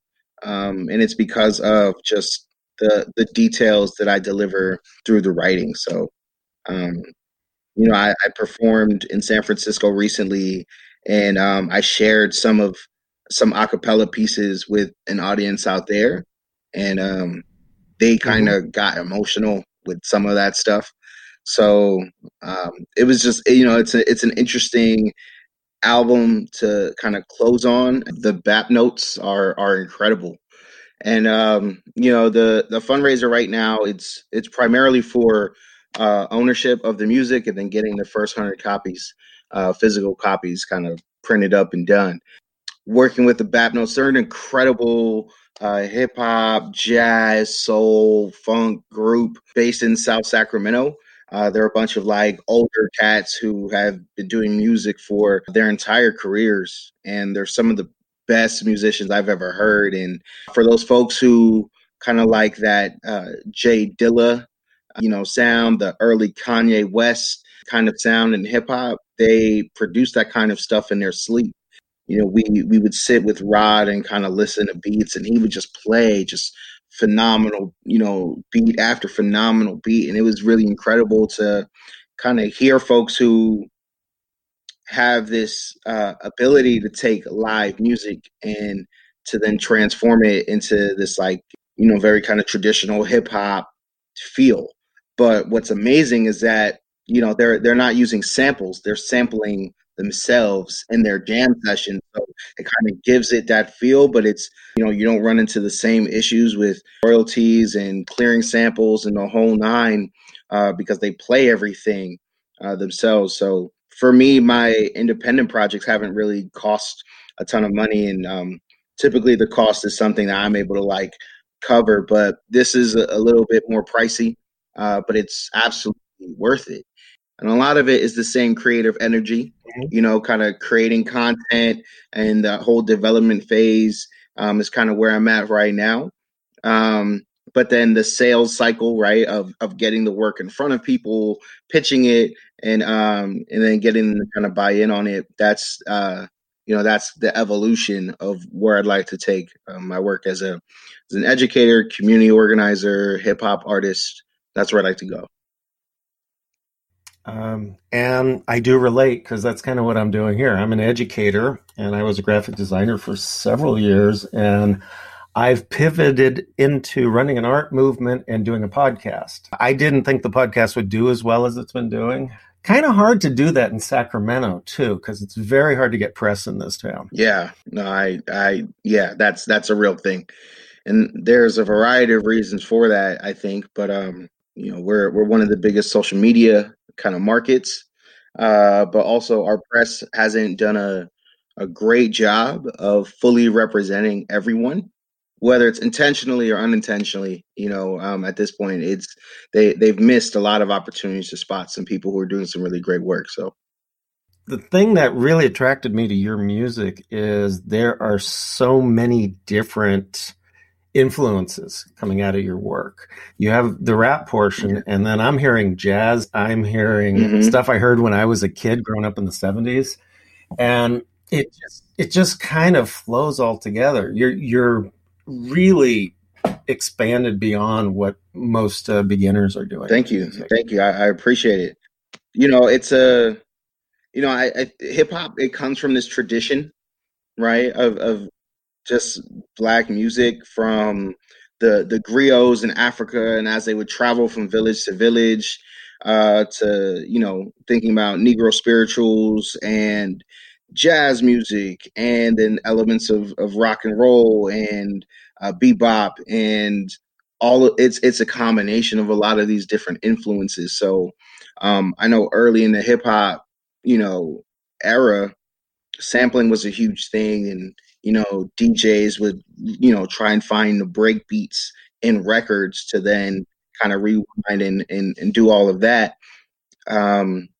um, and it's because of just the the details that I deliver through the writing. So, um, you know, I, I performed in San Francisco recently, and um, I shared some of some a cappella pieces with an audience out there, and um, they kind of got emotional with some of that stuff. So um, it was just you know it's a, it's an interesting album to kind of close on. The BAP notes are are incredible, and um, you know the the fundraiser right now it's it's primarily for uh, ownership of the music and then getting the first hundred copies, uh, physical copies, kind of printed up and done. working with the Bap Notes. They're an incredible uh, hip hop, jazz, soul, funk group based in South Sacramento. Uh, they're a bunch of like older cats who have been doing music for their entire careers, and they're some of the best musicians I've ever heard. And for those folks who kind of like that uh, J Dilla, you know, sound, the early Kanye West kind of sound in hip hop, they produce that kind of stuff in their sleep you know, we we would sit with Rod and kind of listen to beats, and he would just play just phenomenal, you know, beat after phenomenal beat, and it was really incredible to kind of hear folks who have this uh, ability to take live music and to then transform it into this like you know very kind of traditional hip hop feel. But what's amazing is that you know they're they're not using samples; they're sampling themselves in their jam session. So it kind of gives it that feel, but it's, you know, you don't run into the same issues with royalties and clearing samples and the whole nine uh, because they play everything uh, themselves. So for me, my independent projects haven't really cost a ton of money. And um, typically the cost is something that I'm able to like cover, but this is a, little bit more pricey, uh, but it's absolutely worth it and a lot of it is the same creative energy you know kind of creating content and the whole development phase um, is kind of where i'm at right now. Um, but then the sales cycle right of of getting the work in front of people pitching it and um and then getting kind of buy in on it that's uh you know that's the evolution of where i'd like to take um, my work as a as an educator community organizer hip hop artist that's where i'd like to go Um, and I do relate because that's kind of what I'm doing here. I'm an educator and I was a graphic designer for several years. And I've pivoted into running an art movement and doing a podcast. I didn't think the podcast would do as well as it's been doing. Kind of hard to do that in Sacramento too, because it's very hard to get press in this town. Yeah, no, I, I, yeah, that's that's a real thing, and there's a variety of reasons for that. I think, but um, you know, we're we're one of the biggest social media kind of markets, uh, but also our press hasn't done a a great job of fully representing everyone, whether it's intentionally or unintentionally. You know, um, at this point, it's they they've missed a lot of opportunities to spot some people who are doing some really great work. So The thing that really attracted me to your music is there are so many different influences coming out of your work. You have the rap portion, and then I'm hearing jazz. I'm hearing Mhm. stuff I heard when I was a kid growing up in the 70s. And it just it just kind of flows all together. You're you're really expanded beyond what most uh, beginners are doing. Thank you, thank you. I, I appreciate it. You know, it's a, you know, I, I hip hop. It comes from this tradition, right? Of of just black music from the the griots in Africa, and as they would travel from village to village, uh, to you know, thinking about Negro spirituals and jazz music, and then elements of of rock and roll and uh, bebop and all of, it's it's a combination of a lot of these different influences. So um, I know early in the hip hop, you know, era, sampling was a huge thing, and you know, DJs would you know try and find the break beats in records to then kind of rewind and, and and do all of that. Um,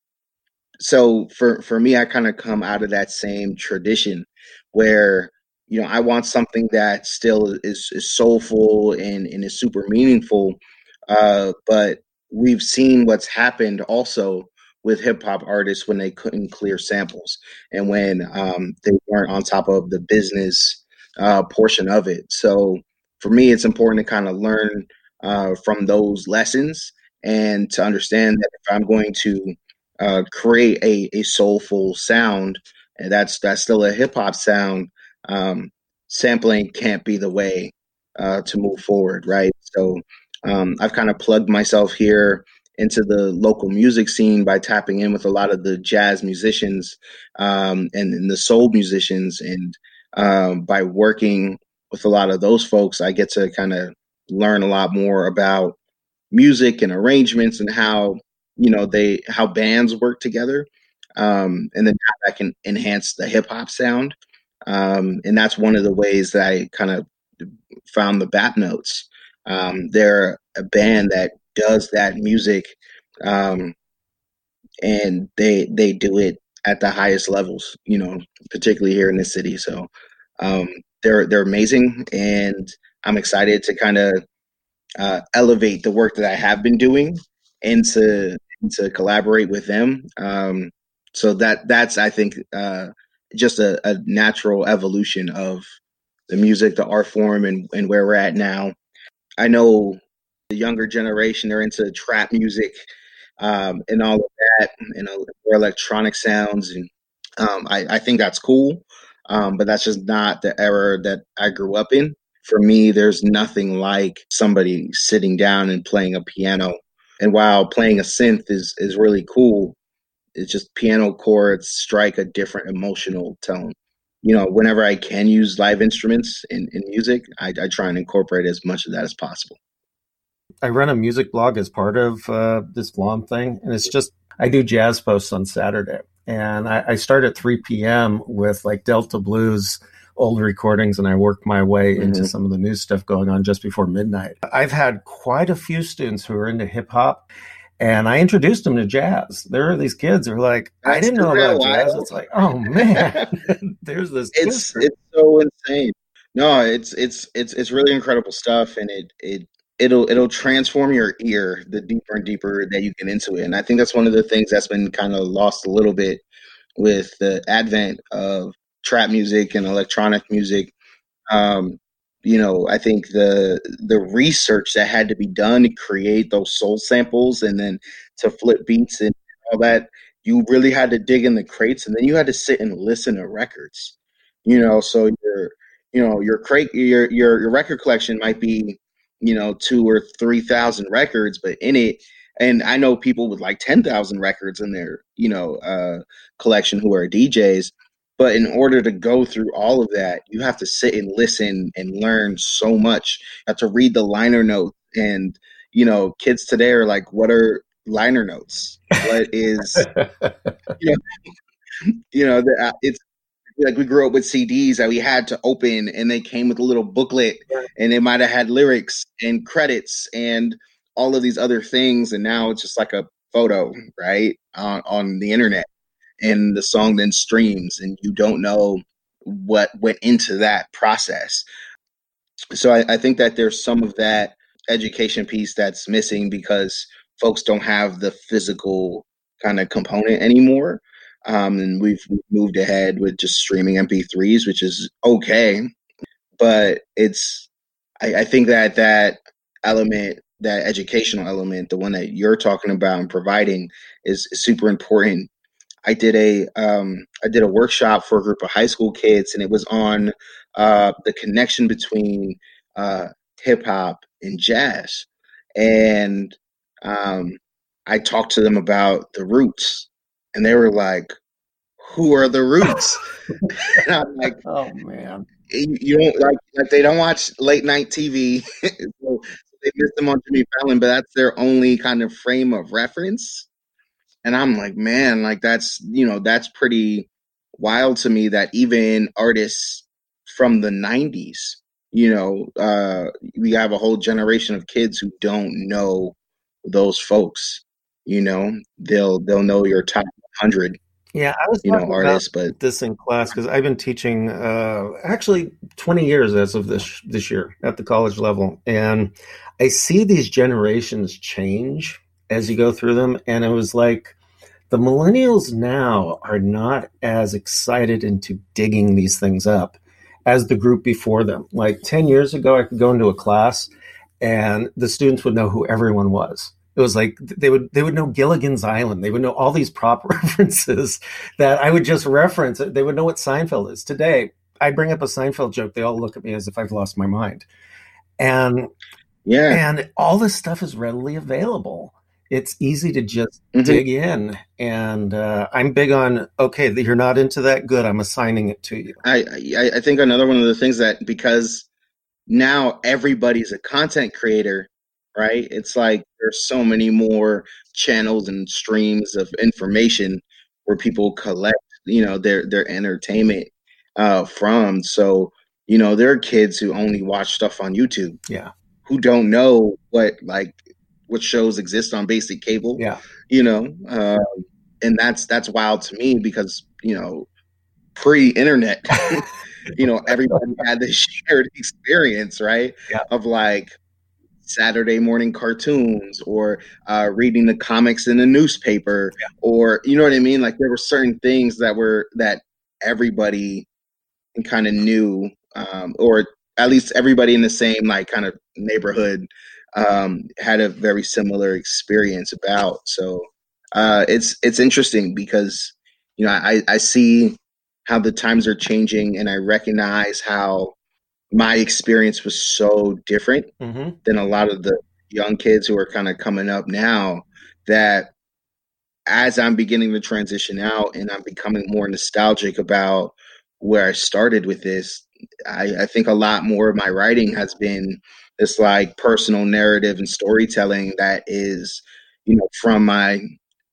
so for for me, I kind of come out of that same tradition where you know I want something that still is is soulful and and is super meaningful, uh, but we've seen what's happened also with hip hop artists when they couldn't clear samples and when um, they weren't on top of the business uh, portion of it. So for me, it's important to kind of learn uh, from those lessons and to understand that if I'm going to uh, create a, a soulful sound, and that's that's still a hip hop sound, um, sampling can't be the way uh, to move forward, right? So um, I've kind of plugged myself here into the local music scene by tapping in with a lot of the jazz musicians um, and, and the soul musicians, and um, by working with a lot of those folks, I get to kind of learn a lot more about music and arrangements and how you know they how bands work together. Um, and then how that can enhance the hip hop sound. Um, and that's one of the ways that I kind of found the Bat Notes. Um, they're a band that does that music, um, and they they do it at the highest levels. You know, particularly here in the city. So um, they're they're amazing, and I'm excited to kind of uh, elevate the work that I have been doing and to to collaborate with them. Um, so that that's I think uh, just a, a natural evolution of the music, the art form, and and where we're at now. I know the younger generation they're into trap music um, and all of that, you know, more electronic sounds, and um, I, I think that's cool. Um, but that's just not the era that I grew up in. For me, there's nothing like somebody sitting down and playing a piano. And while playing a synth is is really cool, it's just piano chords strike a different emotional tone. You know, whenever I can use live instruments in, in music, I, I try and incorporate as much of that as possible. I run a music blog as part of uh, this Flom thing, and it's just I do jazz posts on Saturday, and I, I start at 3 p.m. with like Delta Blues old recordings, and I work my way into Mhm. some of the new stuff going on just before midnight. I've had quite a few students who are into hip hop. And I introduced them to jazz. There are these kids who are like, I didn't know about jazz. wild. It's like, oh man, <laughs> there's this. it's history. it's so insane. No, it's it's it's it's really incredible stuff, and it it it'll it'll transform your ear the deeper and deeper that you get into it. And I think that's one of the things that's been kind of lost a little bit with the advent of trap music and electronic music. Um, you know, I think the the research that had to be done to create those soul samples and then to flip beats and all that, you really had to dig in the crates and then you had to sit and listen to records. You know, so your you know your crate your your your record collection might be you know two or three thousand records, but in it, and I know people with like ten thousand records in their you know uh, collection who are DJs. But in order to go through all of that, you have to sit and listen and learn so much. You have to read the liner notes, and you know, kids today are like, "What are liner notes? What is <laughs> you know, <laughs> you know, the, uh, it's like we grew up with CDs that we had to open, and they came with a little booklet, and it might have had lyrics and credits and all of these other things, and now it's just like a photo, right, on on the internet, and the song then streams, and you don't know what went into that process. So I, I think that there's some of that education piece that's missing because folks don't have the physical kind of component anymore. Um, and we've moved ahead with just streaming MP3s, which is okay, but it's I, I think that that element, that educational element, the one that you're talking about and providing, is, is super important. I did a um, I did a workshop for a group of high school kids, and it was on uh, the connection between uh, hip hop and jazz. And um, I talked to them about the roots, and they were like, "Who are the roots?" <laughs> and I'm like, "Oh man." You you don't like like they don't watch late night TV, <laughs> so they miss them on Jimmy Fallon, but that's their only kind of frame of reference. And I'm like, man, like that's you know that's pretty wild to me that even artists from the '90s, you know, uh, we have a whole generation of kids who don't know those folks. You know, they'll they'll know your top 100 Yeah, I was you know artists, but this in class because I've been teaching uh, actually 20 years as of this this year at the college level, and I see these generations change as you go through them, and it was like the millennials now are not as excited into digging these things up as the group before them. Like 10 years ago, I could go into a class and the students would know who everyone was. It was like they would they would know Gilligan's Island. They would know all these prop <laughs> references that I would just reference. They would know what Seinfeld is. Today, I bring up a Seinfeld joke. They all look at me as if I've lost my mind. And yeah, and all this stuff is readily available. It's easy to just Mhm. dig in. And uh, I'm big on okay, you're not into that. Good, I'm assigning it to you. I, I I think another one of the things that because now everybody's a content creator, right? It's like there's so many more channels and streams of information where people collect, you know, their their entertainment. uh, from. So, you know, there are kids who only watch stuff on YouTube Yeah. who don't know what like what shows exist on basic cable. Yeah. You know, um, and that's that's wild to me because you know, pre-internet, <laughs> you know, everybody had this <laughs> shared experience, right? Yeah. Of like Saturday morning cartoons or uh, reading the comics in the newspaper, or you know what I mean. Like there were certain things that were that everybody kind of knew, um, or at least everybody in the same like kind of neighborhood um, had a very similar experience about. So uh, it's it's interesting because you know I, I see how the times are changing and I recognize how my experience was so different Mm-hmm. than a lot of the young kids who are kind of coming up now that as I'm beginning to transition out and I'm becoming more nostalgic about where I started with this, I, I think a lot more of my writing has been this like personal narrative and storytelling that is, you know, from my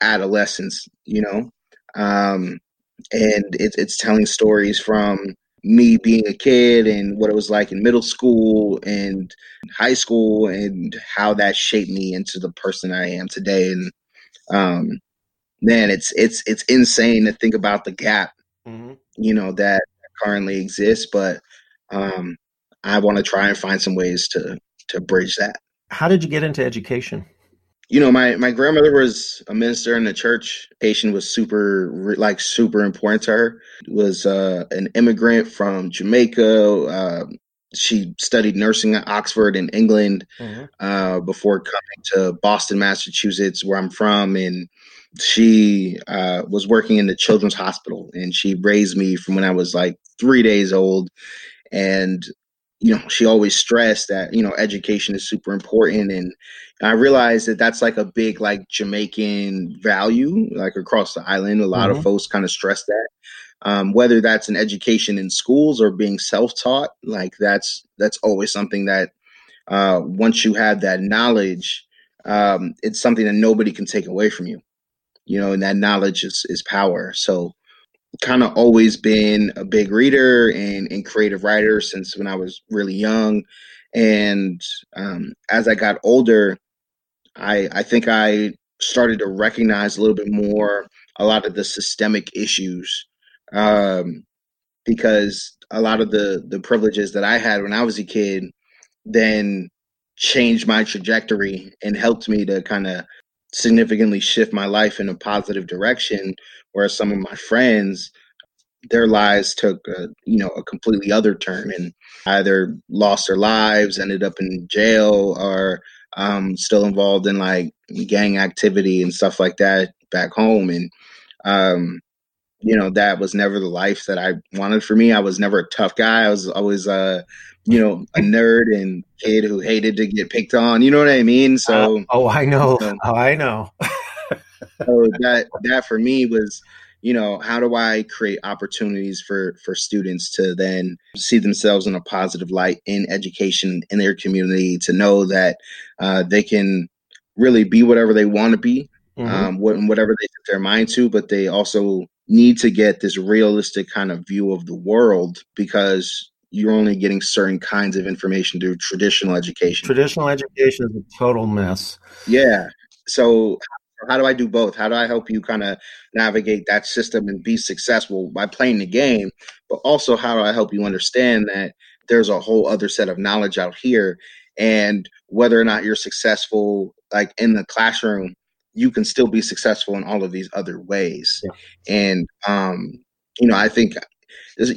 adolescence, you know. Um, and it's it's telling stories from me being a kid and what it was like in middle school and high school and how that shaped me into the person I am today. And um, man, it's it's it's insane to think about the gap, Mm-hmm. you know, that currently exists. But um, I want to try and find some ways to to bridge that. How did you get into education? You know my my grandmother was a minister in the church. Patient was super like super important to her. Was uh an immigrant from jamaica. Uh she studied nursing at oxford in england uh before coming to boston massachusetts where i'm from. And she uh was working in the children's hospital. And she raised me from when i was like three days old. And you know she always stressed that you know education is super important and i realized that that's like a big like jamaican value like across the island. A lot Mhm. of folks kind of stress that. Um, whether that's an education in schools or being self-taught like that's that's always something that uh, once you have that knowledge um, it's something that nobody can take away from you you know and that knowledge is, is power. So kind of always been a big reader and, and creative writer since when I was really young. And um, as I got older, I, I think I started to recognize a little bit more a lot of the systemic issues um, because a lot of the, the privileges that I had when I was a kid then changed my trajectory and helped me to kind of significantly shift my life in a positive direction whereas some of my friends their lives took a, you know a completely other turn and either lost their lives ended up in jail or um, still involved in like gang activity and stuff like that back home. And um, you know that was never the life that i wanted for me. I was never a tough guy. I was always uh you know a nerd and kid who hated to get picked on. You know what i mean? So oh i know. Oh, i know <laughs> so that that for me was you know how do i create opportunities for for students to then see themselves in a positive light in education in their community to know that uh, they can really be whatever they want to be Mhm. um, whatever they set their mind to but they also need to get this realistic kind of view of the world because you're only getting certain kinds of information through traditional education Traditional education is a total mess. yeah. So how do I do both? How do I help you kind of navigate that system and be successful by playing the game? But also how do I help you understand that there's a whole other set of knowledge out here and whether or not you're successful like in the classroom, you can still be successful in all of these other ways. And um, you know, I think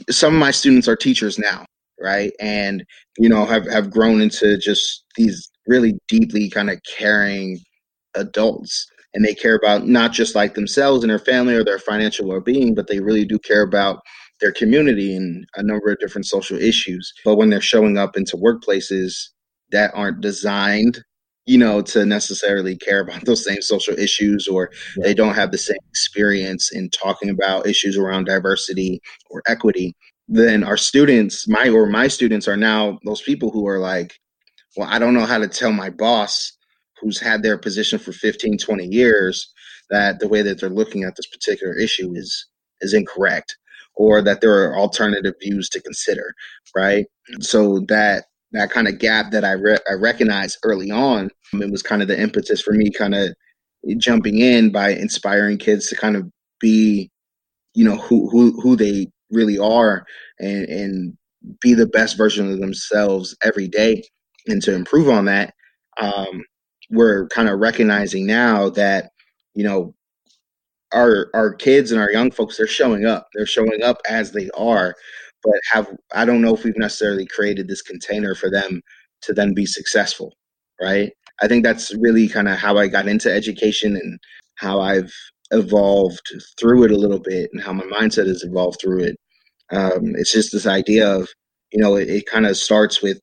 some of my students are teachers now, right? And you know, have have grown into just these really deeply kind of caring adults and they care about not just like themselves and their family or their financial well-being but they really do care about their community and a number of different social issues. But when they're showing up into workplaces that aren't designed you know to necessarily care about <laughs> those same social issues or they don't have the same experience in talking about issues around diversity or equity then our students my or my students are now those people who are like well i don't know how to tell my boss who's had their position for 15 20 years that the way that they're looking at this particular issue is is incorrect or that there are alternative views to consider, right? So that that kind of gap that I re- I recognized early on, it was kind of the impetus for me kind of jumping in by inspiring kids to kind of be, you know, who who who they really are and and be the best version of themselves every day and to improve on that. Um, we're kind of recognizing now that you know our our kids and our young folks they're showing up. They're showing up as they are but have i don't know if we've necessarily created this container for them to then be successful right? I think that's really kind of how i got into education and how i've evolved through it a little bit and how my mindset has evolved through it. Um, it's just this idea of you know it, it kind of starts with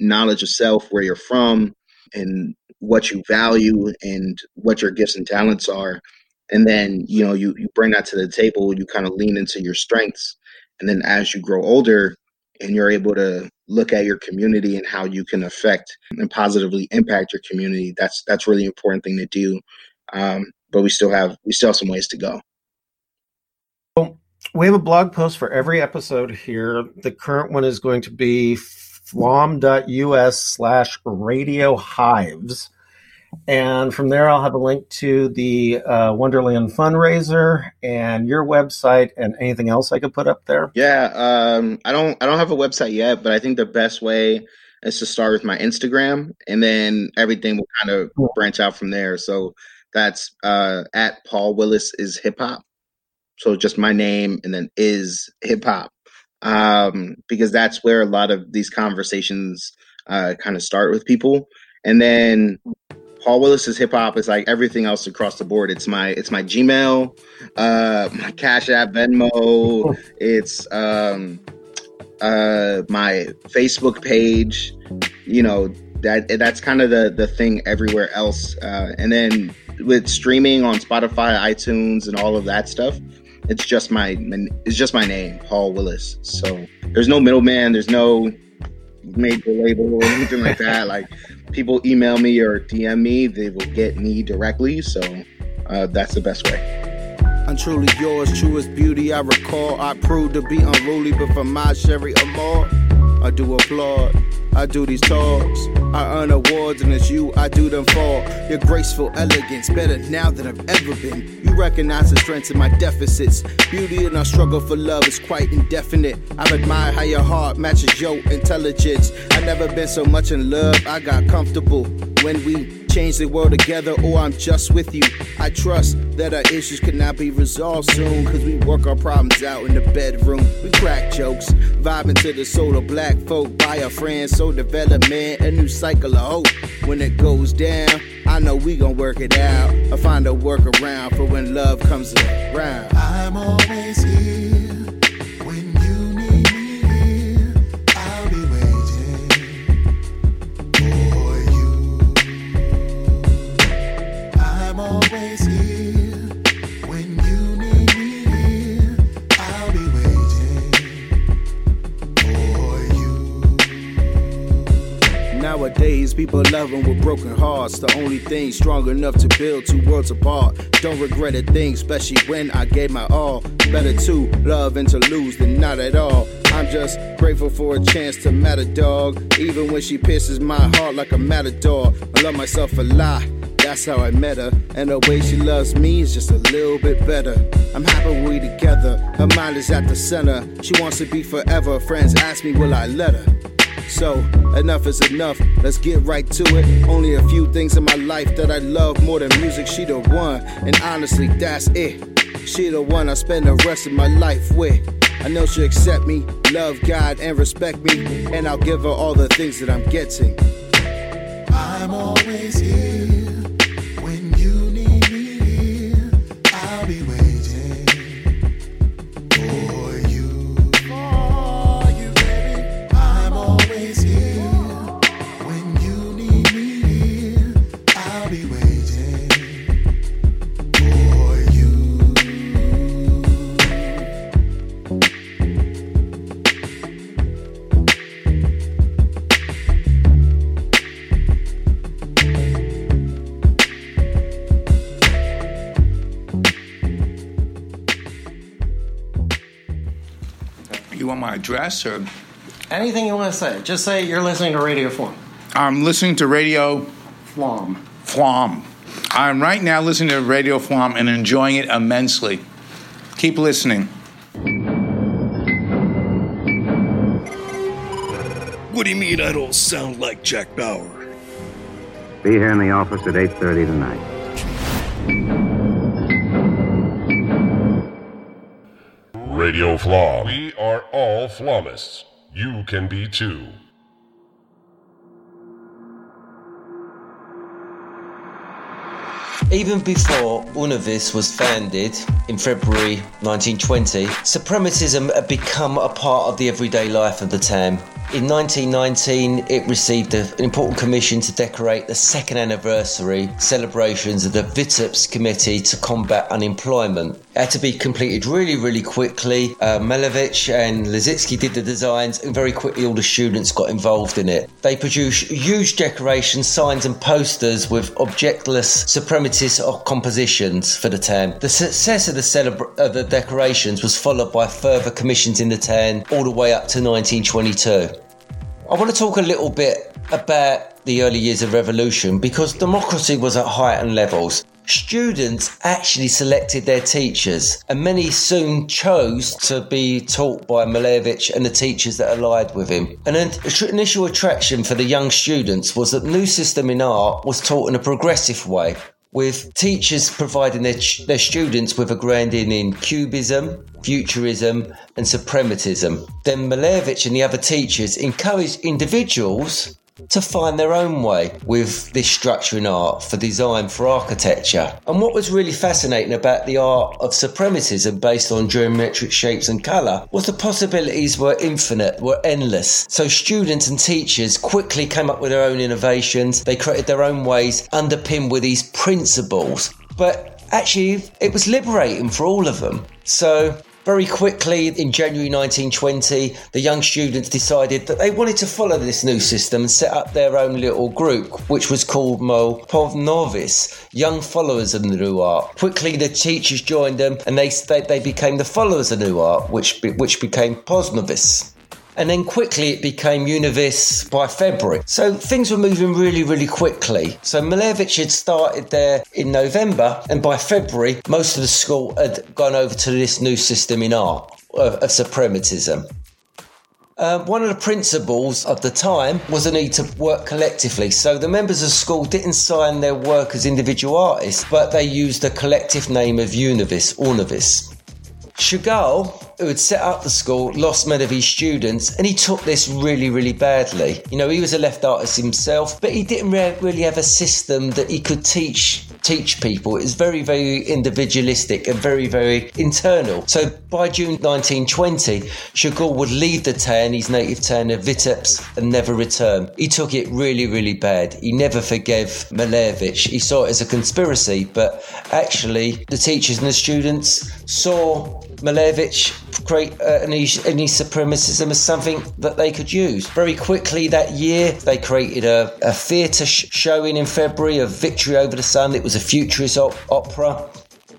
knowledge of self where you're from and what you value and what your gifts and talents are and then you know you you bring that to the table you kind of lean into your strengths and then as you grow older and you're able to look at your community and how you can affect and positively impact your community that's that's really important thing to do um, but we still have we still have some ways to go We have a blog post for every episode here. The current one is going to be flom.us slash radio hives. And from there, I'll have a link to the uh, Wonderland fundraiser and your website and anything else I could put up there. Yeah, um, I don't I don't have a website yet, but I think the best way is to start with my Instagram, and then everything will kind of branch out from there. So that's uh, at Paul Willis is hip hop. So just my name and then is hip hop, um, because that's where a lot of these conversations uh, kind of start with people, and then Paul Willis's hip hop is like everything else across the board. It's my it's my Gmail, uh, my Cash App, Venmo. <laughs> It's um, uh, my Facebook page. You know that that's kind of the the thing everywhere else. Uh, and then with streaming on Spotify, iTunes, and all of that stuff, it's just my it's just my name, Paul Willis. So there's no middleman. There's no major label or anything like that. <laughs> Like people email me or DM me, they will get me directly. So uh, that's the best way. I'm truly yours, truest beauty I recall. I prove to be unruly, but for my Sherry Amore, I do applaud. I do these talks. I earn awards, and it's you I do them for. Your graceful elegance, better now than I've ever been. You recognize the strengths in my deficits. Beauty in our struggle for love is quite indefinite. I've admired how your heart matches your intelligence. I've never been so much in love, I got comfortable. When we change the world together, or I'm just with you. I trust that our issues could not be resolved soon, cause we work our problems out in the bedroom. We crack jokes, vibing to the soul of black folk by our friends. So development, a new cycle of hope. When it goes down, I know we gon' work it out. I find a workaround for when love comes around. I'm always here Nowadays, people loving with broken hearts. The only thing strong enough to build two worlds apart. Don't regret a thing, especially when I gave my all. Better to love and to lose than not at all. I'm just grateful for a chance to matter, dog. Even when she pierces my heart like a matador. I love myself a lot. That's how I met her, and the way she loves me is just a little bit better. I'm happy we together. Her mind is at the center. She wants to be forever. Friends ask me, will I let her? So, enough is enough. Let's get right to it. Only a few things in my life that I love more than music. She the one, and honestly, that's it. She the one I spend the rest of my life with. I know she'll accept me, love God, and respect me, and I'll give her all the things that I'm getting. I'm always here address or anything you want to say? Just say you're listening to Radio Flom. I'm listening to Radio Flom. Flom. I'm right now listening to Radio Flom and enjoying it immensely. Keep listening. What do you mean I don't sound like Jack Bauer? Be here in the office at 8.30 tonight. Radio Flom. We are all Flomists. You can be too. Even before UNOVIS was founded in February 1920, suprematism had become a part of the everyday life of the town. In 1919, it received an important commission to decorate the second anniversary celebrations of the Vitebsk Committee to Combat Unemployment. Had to be completed really, really quickly. Uh, and Lissitzky did the designs, and very quickly all the students got involved in it. They produced huge decorations, signs, and posters with objectless suprematist compositions for the town. The success of the, celebra- the decorations was followed by further commissions in the town all the way up to 1922. I want to talk a little bit about the early years of revolution because democracy was at heightened levels. Students actually selected their teachers, and many soon chose to be taught by Malevich and the teachers that allied with him. An initial attraction for the young students was that new system in art was taught in a progressive way, with teachers providing their, their students with a grounding in cubism, futurism, and suprematism. Then Malevich and the other teachers encouraged individuals to find their own way with this structure in art for design for architecture. And what was really fascinating about the art of suprematism based on geometric shapes and colour was the possibilities were infinite, were endless. So students and teachers quickly came up with their own innovations, they created their own ways underpinned with these principles. But actually it was liberating for all of them. So very quickly, in January 1920, the young students decided that they wanted to follow this new system and set up their own little group, which was called Molposnovis, Young Followers of the New Art. Quickly, the teachers joined them and they, they, they became the followers of the New Art, which, which became Posnovis. And then quickly it became UNOVIS by February. So things were moving really, really quickly. So Malevich had started there in November, and by February, most of the school had gone over to this new system in art of, of suprematism. Um, one of the principles of the time was the need to work collectively. So the members of school didn't sign their work as individual artists, but they used the collective name of UNOVIS, Ornavis. Chagall, who had set up the school, lost many of his students, and he took this really, really badly. You know, he was a left artist himself, but he didn't re- really have a system that he could teach teach people. is very, very individualistic and very, very internal. So by June 1920, Chagall would leave the town, his native town of Vitebsk, and never return. He took it really, really bad. He never forgave Malevich. He saw it as a conspiracy, but actually, the teachers and the students saw Malevich create uh, any, any suprematism as something that they could use. Very quickly that year, they created a, a theatre sh- showing in February of Victory Over the Sun. It was a futurist op- opera,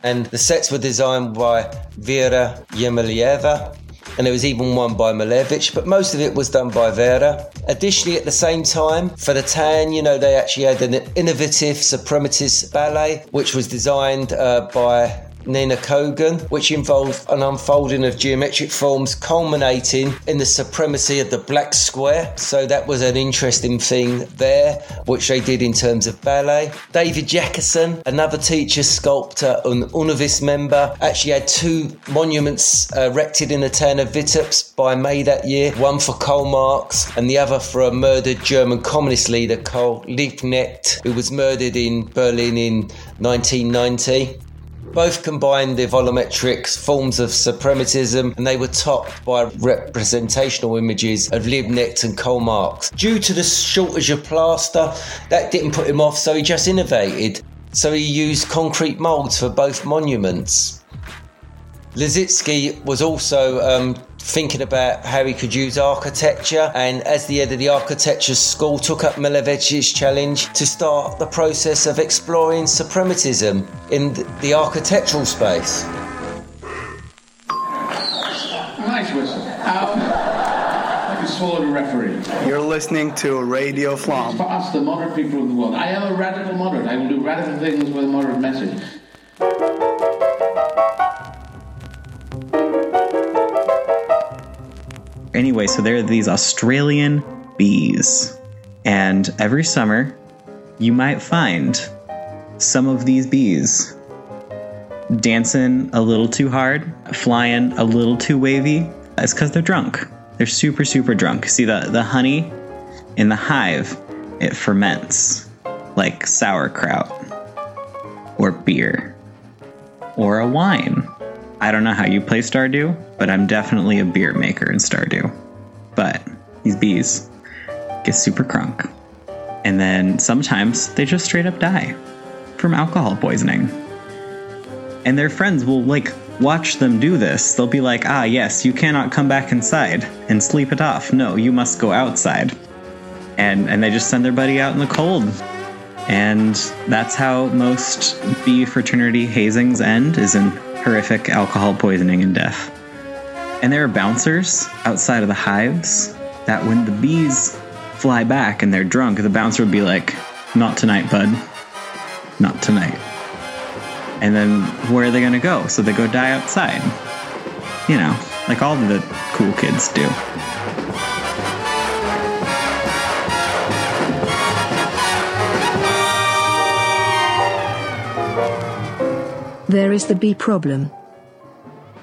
and the sets were designed by Vera Ermolaeva. And there was even one by Malevich, but most of it was done by Vera. Additionally, at the same time, for the Tan, you know, they actually had an innovative suprematist ballet, which was designed uh, by Nina Kogan, which involved an unfolding of geometric forms culminating in the supremacy of the black square. So that was an interesting thing there, which they did in terms of ballet. David Yakerson, another teacher, sculptor, and UNOVIS member, actually had two monuments uh, erected in the town of Vitebsk by May that year, one for Karl Marx and the other for a murdered German communist leader, Karl Liebknecht, who was murdered in Berlin in 1990. Both combined the volumetric forms of suprematism and they were topped by representational images of Liebknecht and Karl Marx. Due to the shortage of plaster, that didn't put him off, so he just innovated. So he used concrete moulds for both monuments. Lissitzky was also um, thinking about how he could use architecture, and as the head of the architecture school, took up Malevich's challenge to start the process of exploring suprematism in the architectural space. Nice whistle. Um, asshole of a referee. You're listening to Radio Flom. For us, the moderate people of the world. I am a radical moderate. I will do radical things with a moderate message. Anyway, so there are these Australian bees. And every summer, you might find some of these bees dancing a little too hard, flying a little too wavy. It's because they're drunk. They're super, super drunk. See, the, the honey in the hive, it ferments like sauerkraut or beer or a wine. I don't know how you play Stardew, but I'm definitely a beer maker in Stardew. But these bees get super crunk. And then sometimes they just straight up die from alcohol poisoning. And their friends will like watch them do this. They'll be like, ah, yes, you cannot come back inside and sleep it off. No, you must go outside. And, and they just send their buddy out in the cold. And that's how most bee fraternity hazings end, is in horrific alcohol poisoning and death. And there are bouncers outside of the hives that when the bees fly back and they're drunk, the bouncer would be like, Not tonight, bud. Not tonight. And then where are they going to go? So they go die outside. You know, like all the cool kids do. There is the bee problem,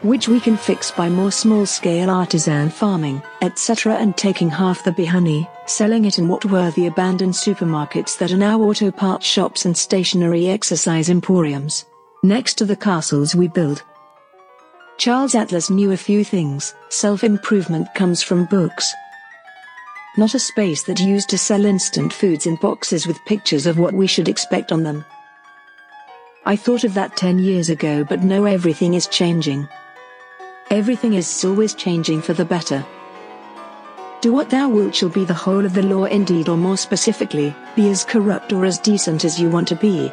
which we can fix by more small-scale artisan farming, etc. and taking half the bee honey, selling it in what were the abandoned supermarkets that are now auto parts shops and stationary exercise emporiums. Next to the castles we build. Charles Atlas knew a few things, self-improvement comes from books. Not a space that used to sell instant foods in boxes with pictures of what we should expect on them. I thought of that 10 years ago but no everything is changing. Everything is always changing for the better. Do what thou wilt shall be the whole of the law indeed or more specifically, be as corrupt or as decent as you want to be.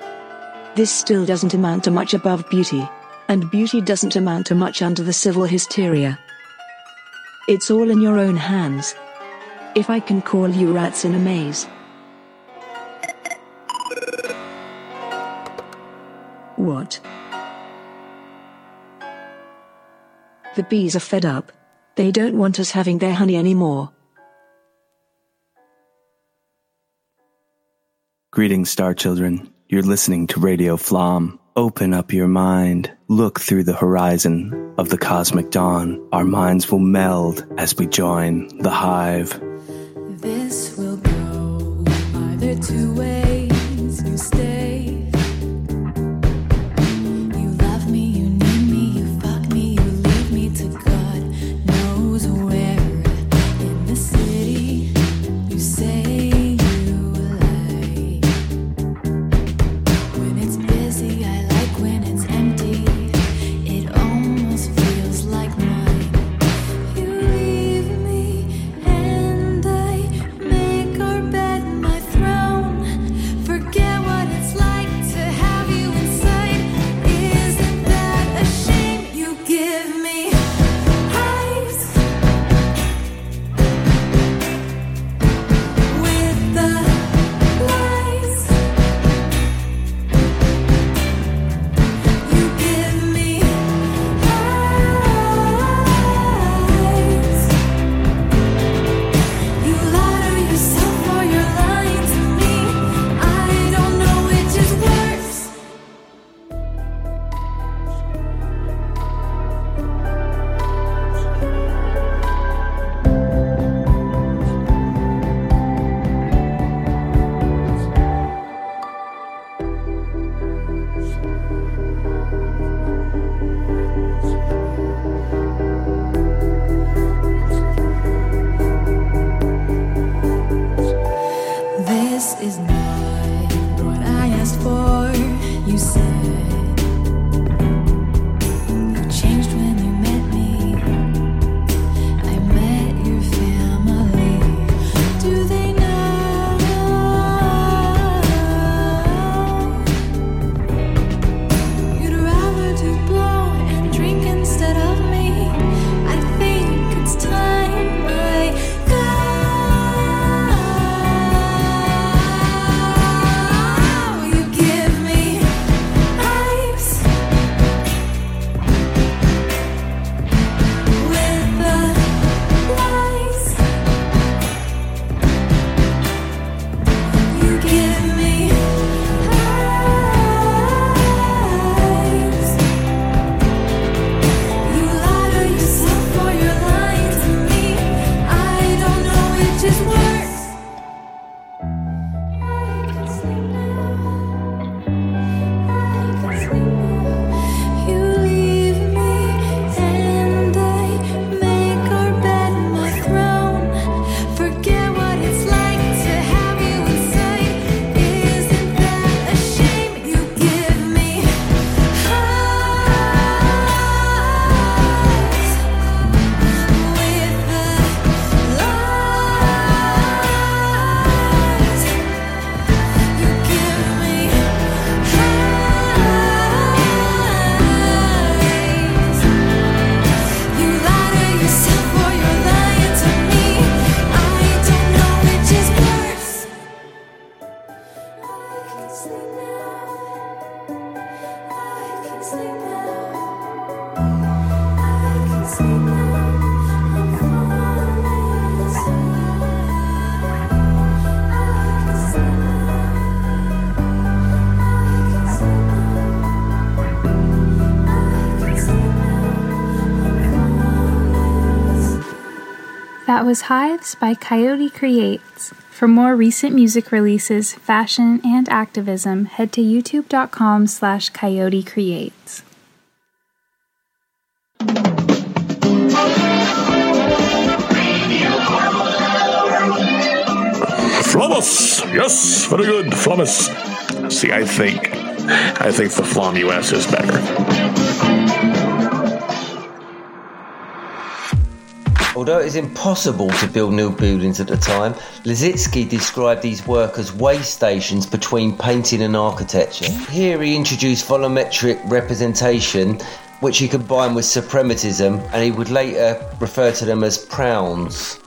This still doesn't amount to much above beauty. And beauty doesn't amount to much under the civil hysteria. It's all in your own hands. If I can call you rats in a maze. What? The bees are fed up. They don't want us having their honey anymore. Greetings, star children. You're listening to Radio Flom. Open up your mind. Look through the horizon of the cosmic dawn. Our minds will meld as we join the hive. This will go either two ways. That was Hives by Coyote Creates. For more recent music releases, fashion, and activism, head to youtube.com slash coyote creates. Yes, very good, Flamus. See, I think, I think the Flom US is better. Although it is impossible to build new buildings at the time, Lissitzky described these work as way stations between painting and architecture. Here he introduced volumetric representation, which he combined with suprematism, and he would later refer to them as prouns.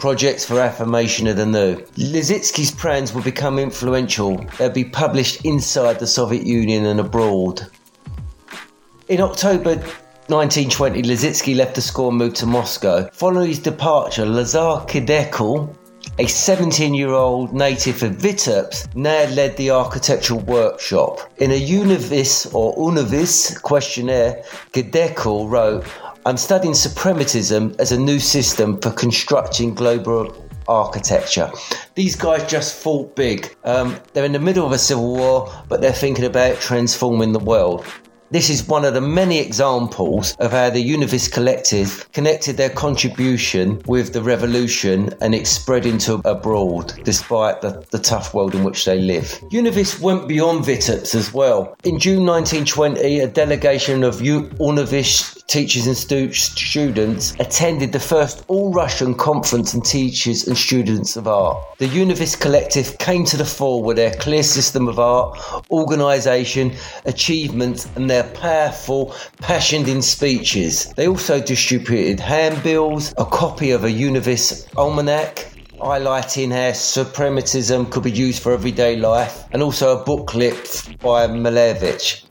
Projects for affirmation of the new. Lissitzky's plans would become influential. They'd be published inside the Soviet Union and abroad. In October 1920, Lissitzky left the school and moved to Moscow. Following his departure, Lazar Khidekel, a 17 year old native of Vitebsk, now led the architectural workshop. In a UNOVIS or UNOVIS questionnaire, Khidekel wrote, I'm studying suprematism as a new system for constructing global architecture. These guys just fought big. Um, they're in the middle of a civil war, but they're thinking about transforming the world. This is one of the many examples of how the UNOVIS Collective connected their contribution with the revolution and it spread into abroad, despite the, the tough world in which they live. UNOVIS went beyond Vitebsk as well. In June 1920, a delegation of U- UNOVIS teachers and stu- students attended the first all Russian conference on teachers and students of art. The UNOVIS Collective came to the fore with their clear system of art, organisation, achievements, and their powerful, passioned in speeches. They also distributed handbills, a copy of a UNOVIS almanac, highlighting how suprematism could be used for everyday life, and also a booklet by Malevich.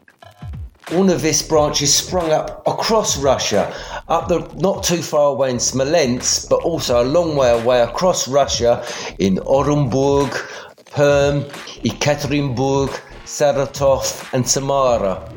UNOVIS branches sprung up across Russia, up the not too far away in Smolensk, but also a long way away across Russia in Orenburg, Perm, Ekaterinburg, Saratov, and Samara.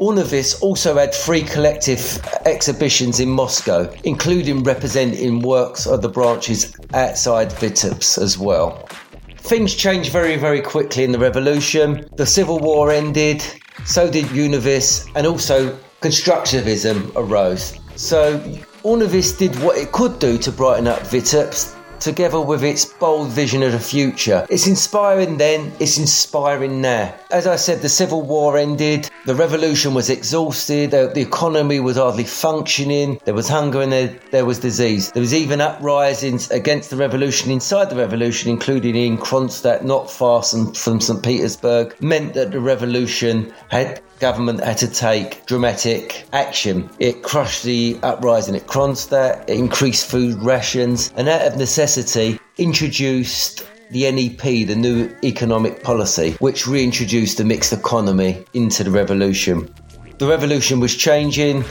UNOVIS also had three collective exhibitions in Moscow, including representing works of the branches outside Vitebsk as well. Things changed very, very quickly in the revolution. The Civil War ended, so did UNOVIS, and also constructivism arose. So UNOVIS did what it could do to brighten up Vitebsk, together with its bold vision of the future. It's inspiring then, it's inspiring now. As I said, the Civil War ended, the revolution was exhausted, the, economy was hardly functioning, there was hunger and there, there was disease. There was even uprisings against the revolution inside the revolution, including in Kronstadt, not far from, from St. Petersburg, meant that the revolution had government had to take dramatic action. It crushed the uprising at Kronstadt, it increased food rations, and out of necessity introduced the NEP, the new economic policy, which reintroduced the mixed economy into the revolution. The revolution was changing.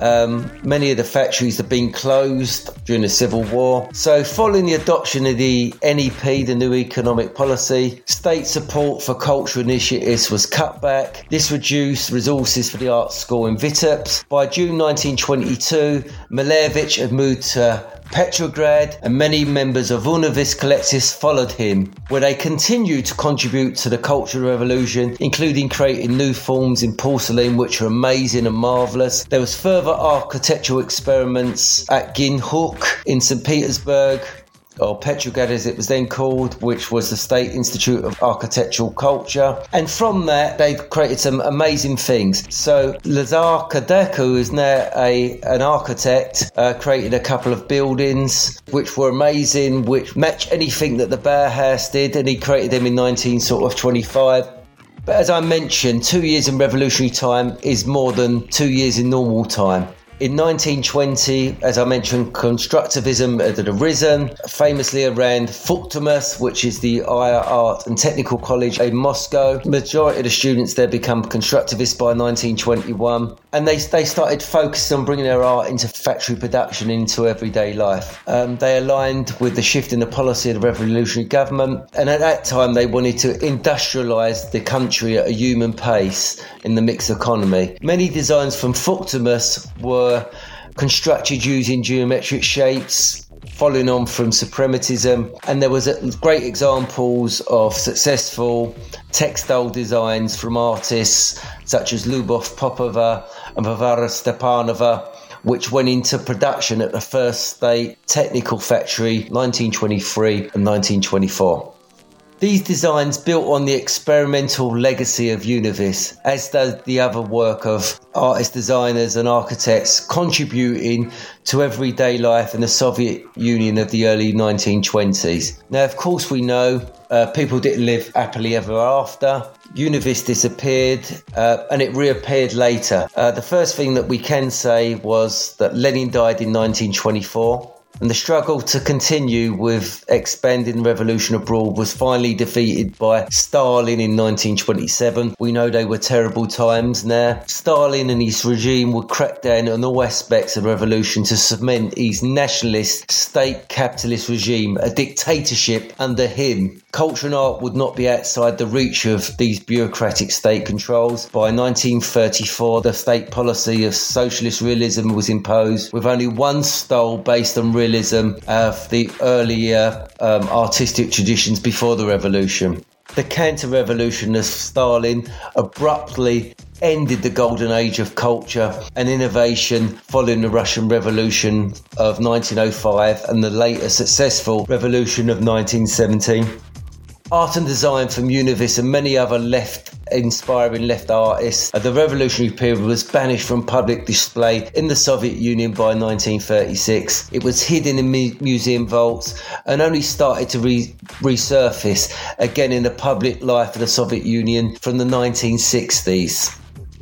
Um, many of the factories had been closed during the Civil War. So, following the adoption of the NEP, the new economic policy, state support for cultural initiatives was cut back. This reduced resources for the art school in Vitebsk. By June 1922, Malevich had moved to Petrograd, and many members of UNOVIS collectives followed him, where they continued to contribute to the cultural revolution, including creating new forms in porcelain which are amazing and marvellous. There was further architectural experiments at GINKhUK in St. Petersburg, or Petrograd as it was then called, which was the State Institute of Architectural Culture. And from that, they created some amazing things. So Lazar Khidekel, who is now a an architect, uh, created a couple of buildings which were amazing, which match anything that the Bauhaus did, and he created them in 19 sort of 25. But as I mentioned, two years in revolutionary time is more than two years in normal time. In 1920, as I mentioned, constructivism had arisen, famously around Vkhutemas, which is the higher art and technical college in Moscow. Majority of the students there become constructivists by 1921, and they, they started focusing on bringing their art into factory production, into everyday life. Um, they aligned with the shift in the policy of the revolutionary government, and at that time they wanted to industrialise the country at a human pace in the mixed economy. Many designs from Vkhutemas were constructed using geometric shapes following on from suprematism. And there was great examples of successful textile designs from artists such as Lubov Popova and Varvara Stepanova, which went into production at the first state technical factory 1923 and 1924. These designs built on the experimental legacy of UNOVIS, as does the other work of artists, designers, and architects contributing to everyday life in the Soviet Union of the early 1920s. Now, of course, we know uh, people didn't live happily ever after. UNOVIS disappeared uh, and it reappeared later. Uh, the first thing that we can say was that Lenin died in 1924 and the struggle to continue with expanding revolution abroad was finally defeated by Stalin in 1927. We know they were terrible times now. Stalin and his regime would crack down on all aspects of revolution to cement his nationalist state capitalist regime, a dictatorship under him. Culture and art would not be outside the reach of these bureaucratic state controls. By 1934, the state policy of socialist realism was imposed, with only one style based on realism of the earlier um, artistic traditions before the revolution. The counter revolution of Stalin abruptly ended the golden age of culture and innovation following the Russian Revolution of 1905 and the later successful Revolution of 1917. Art and design from UNOVIS and many other left inspiring left artists. The revolutionary period was banished from public display in the Soviet Union by 1936. It was hidden in mu- museum vaults and only started to re- resurface again in the public life of the Soviet Union from the 1960s.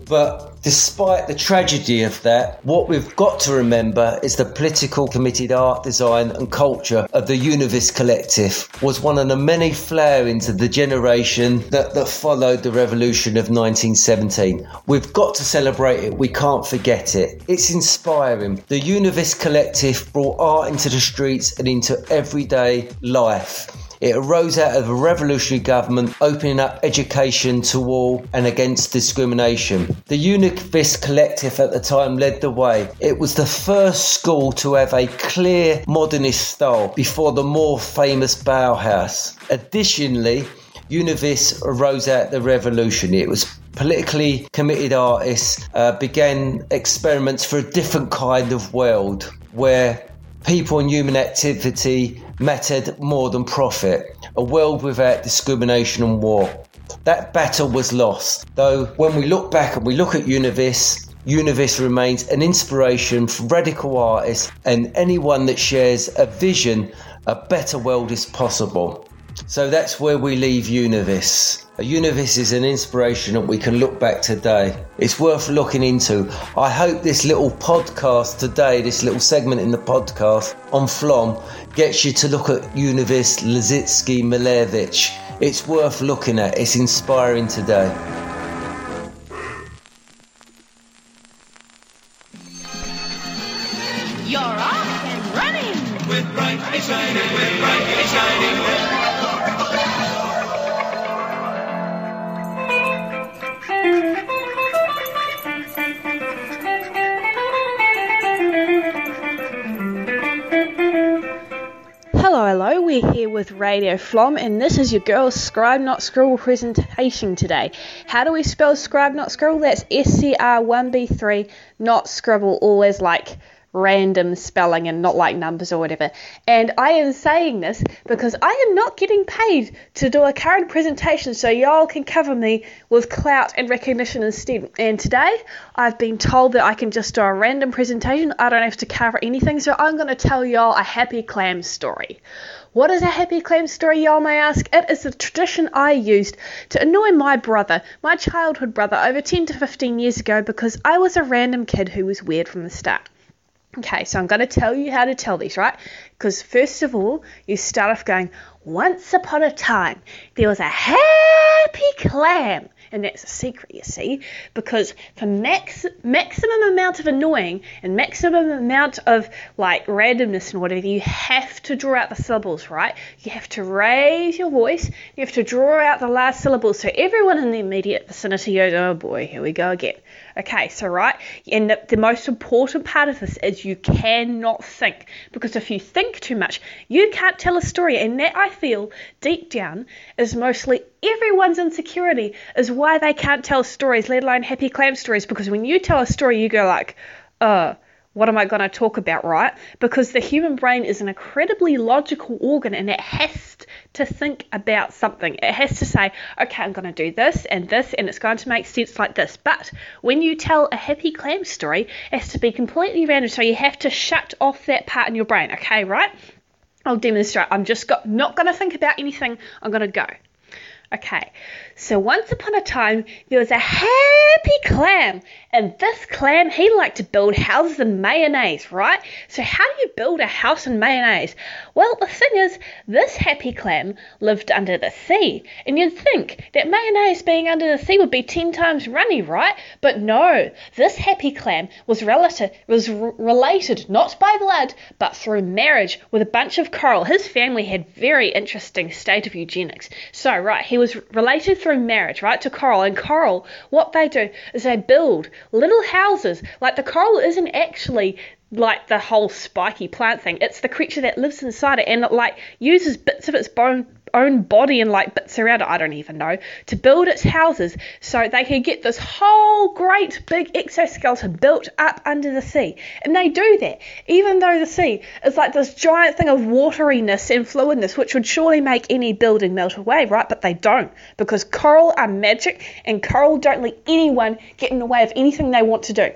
But despite the tragedy of that, what we've got to remember is the political committed art, design, and culture of the UNOVIS Collective was one of the many flairings of the generation that, that followed the revolution of 1917. We've got to celebrate it, we can't forget it. It's inspiring. The UNOVIS Collective brought art into the streets and into everyday life. It arose out of a revolutionary government opening up education to all and against discrimination. The UNOVIS Collective at the time led the way. It was the first school to have a clear modernist style before the more famous Bauhaus. Additionally, UNOVIS arose out of the revolution. It was politically committed artists uh, began experiments for a different kind of world where people and human activity mattered more than profit, a world without discrimination and war. That battle was lost, though when we look back and we look at UNOVIS, UNOVIS remains an inspiration for radical artists and anyone that shares a vision a better world is possible. So that's where we leave UNOVIS. UNOVIS is an inspiration that we can look back today. It's worth looking into. I hope this little podcast today, this little segment in the podcast on Flom, gets you to look at UNOVIS Lissitzky Malevich. It's worth looking at. It's inspiring today. You're off and running with brightly shining, with brightly shining. Hello, we're here with Radio Flom, and this is your girl's Scribe Not Scribble presentation today. How do we spell Scribe Not Scribble? That's S C R 1B3, not Scribble, always like random spelling and not like numbers or whatever. And I am saying this because I am not getting paid to do a current presentation, so y'all can cover me with clout and recognition instead. And today I've been told that I can just do a random presentation, I don't have to cover anything, so I'm going to tell y'all a happy clam story. What is a happy clam story, y'all may ask? It is a tradition I used to annoy my brother, my childhood brother, over 10 to 15 years ago because I was a random kid who was weird from the start. Okay, so I'm going to tell you how to tell these, right? Because first of all, you start off going, Once upon a time, there was a happy clam. and that's a secret, you see, because for max maximum amount of annoying and maximum amount of like randomness and whatever, you have to draw out the syllables, right? You have to raise your voice. You have to draw out the last syllables, so everyone in the immediate vicinity goes, "Oh boy, here we go again." Okay, so right, and the, most important part of this is you cannot think because if you think too much, you can't tell a story, and that I feel deep down is mostly everyone's insecurity is why they can't tell stories, let alone happy clam stories. Because when you tell a story, you go like, "Uh." What am I going to talk about, right? Because the human brain is an incredibly logical organ and it has to think about something. It has to say, okay, I'm going to do this and this, and it's going to make sense like this. But when you tell a happy clam story, it has to be completely random. So you have to shut off that part in your brain, okay, right? I'll demonstrate. I'm just got, not going to think about anything. I'm going to go. Okay, so once upon a time there was a happy clam, and this clam he liked to build houses in mayonnaise, right? So how do you build a house in mayonnaise? Well, the thing is, this happy clam lived under the sea, and you'd think that mayonnaise being under the sea would be ten times runny, right? But no, this happy clam was relative was r- related not by blood but through marriage with a bunch of coral. His family had very interesting state of eugenics. So right, he was related through marriage, right, to coral. And coral, what they do is they build little houses. Like the coral isn't actually like the whole spiky plant thing. It's the creature that lives inside it and it like uses bits of its bone own body and like bits around it, I don't even know, to build its houses so they could get this whole great big exoskeleton built up under the sea. And they do that, even though the sea is like this giant thing of wateriness and fluidness, which would surely make any building melt away, right? But they don't, because coral are magic and coral don't let anyone get in the way of anything they want to do.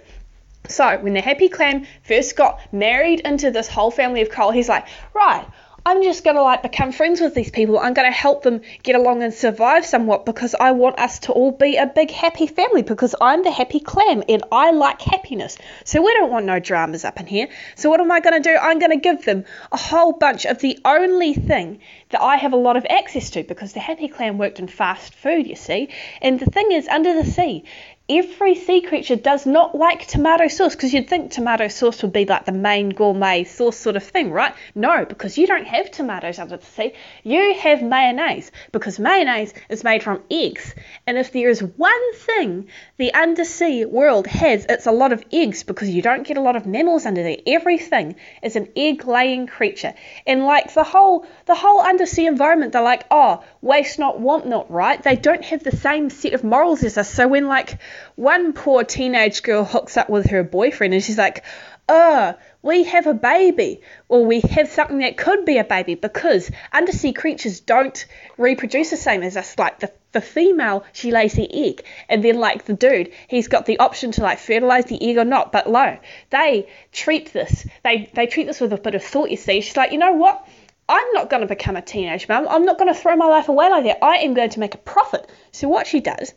So when the happy clam first got married into this whole family of coral, he's like, right, I'm just gonna like become friends with these people. I'm gonna help them get along and survive somewhat because I want us to all be a big happy family because I'm the happy clam and I like happiness. So we don't want no dramas up in here. So what am I gonna do? I'm gonna give them a whole bunch of the only thing that I have a lot of access to because the happy clam worked in fast food, you see. And the thing is, under the sea, every sea creature does not like tomato sauce because you'd think tomato sauce would be like the main gourmet sauce sort of thing, right? No, because you don't have tomatoes under the sea. You have mayonnaise because mayonnaise is made from eggs. And if there is one thing the undersea world has, it's a lot of eggs because you don't get a lot of mammals under there. Everything is an egg laying creature. And like the whole the whole undersea environment, they're like, oh, waste not, want not, right? They don't have the same set of morals as us. So when like one poor teenage girl hooks up with her boyfriend and she's like, oh, we have a baby, or we have something that could be a baby, because undersea creatures don't reproduce the same as us. Like the, the female, she lays the egg, and then like the dude, he's got the option to like fertilize the egg or not. But lo, they treat this, they they treat this with a bit of thought. You see, she's like, you know what? I'm not going to become a teenage mum. I'm not going to throw my life away like that. I am going to make a profit. So what she does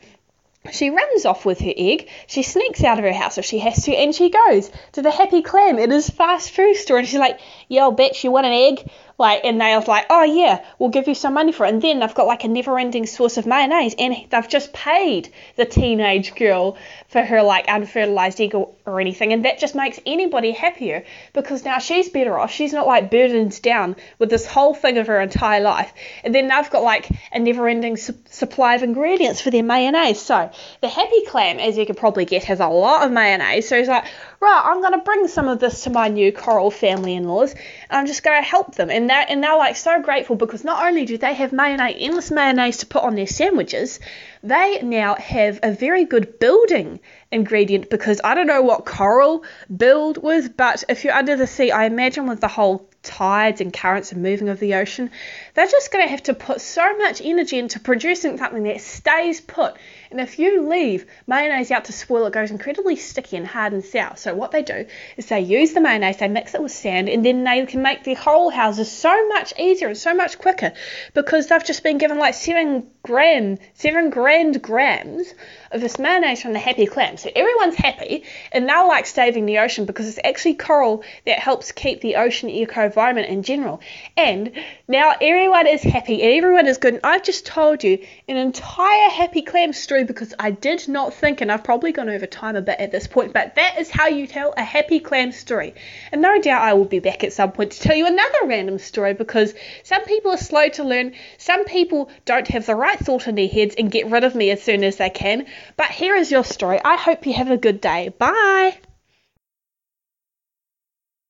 she runs off with her egg. She sneaks out of her house if she has to, and she goes to the Happy Clam in his fast food store. And she's like, "Yo, I'll bet you want an egg." Like, and they was like, "Oh yeah, we'll give you some money for it." And then they've got like a never-ending source of mayonnaise, and they've just paid the teenage girl for her like unfertilized egg or, or anything, and that just makes anybody happier because now she's better off. She's not like burdened down with this whole thing of her entire life, and then they've got like a never-ending su- supply of ingredients for their mayonnaise. So the Happy Clam, as you could probably get, has a lot of mayonnaise. So he's like, right, I'm gonna bring some of this to my new coral family in-laws, and I'm just gonna help them. And they're and they're like so grateful because not only do they have mayonnaise, endless mayonnaise to put on their sandwiches, they now have a very good building ingredient because I don't know what coral build with, but if you're under the sea, I imagine with the whole tides and currents and moving of the ocean, they're just going to have to put so much energy into producing something that stays put. And if you leave mayonnaise out to spoil, it goes incredibly sticky and hard and sour. So what they do is they use the mayonnaise, they mix it with sand, and then they can make their whole houses so much easier and so much quicker because they've just been given like seven gram, seven grand grams of this mayonnaise from the happy clam. So everyone's happy and they're like saving the ocean because it's actually coral that helps keep the ocean eco environment in general. And now everyone is happy and everyone is good. And I've just told you an entire happy clam story because I did not think, and I've probably gone over time a bit at this point, but that is how you tell a happy clam story. And no doubt I will be back at some point to tell you another random story because some people are slow to learn, some people don't have the right thought in their heads and get rid of me as soon as they can. But here is your story. I hope you have a good day. Bye.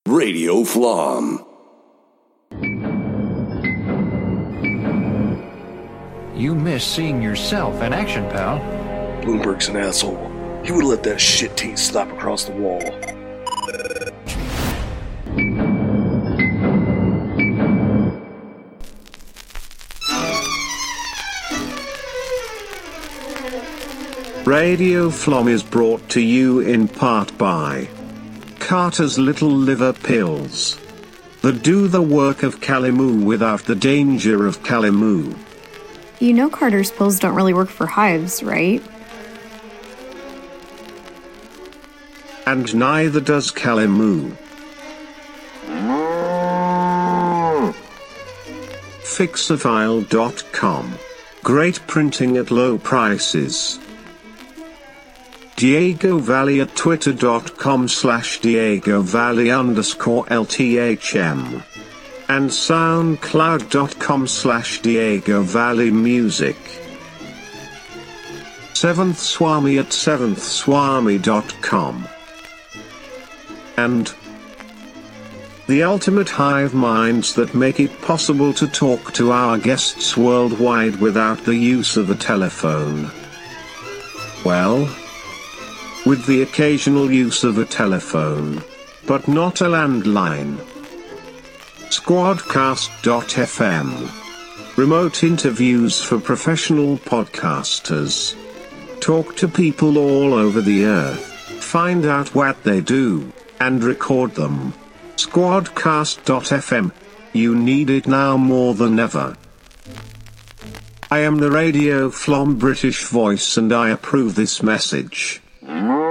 Radio Flom. You miss seeing yourself in action, pal. Bloomberg's an asshole. He would let that shit teen slap across the wall. Radio Flom is brought to you in part by Carter's Little Liver Pills. That do the work of calomel without the danger of calomel. You know Carter's pills don't really work for hives, right? And neither does calomel. Fixafile.com. Great printing at low prices. Diego Valley at twitter.com slash Diego Valley underscore LTHM. And soundcloud.com slash Diego Valley Music. Seventh Swami at seventhswami.com. And the ultimate hive minds that make it possible to talk to our guests worldwide without the use of a telephone. Well, with the occasional use of a telephone, but not a landline. Squadcast.fm. Remote interviews for professional podcasters. Talk to people all over the earth. Find out what they do, and record them. Squadcast.fm. You need it now more than ever. I am the Radio Flom British voice and I approve this message. Mm-hmm.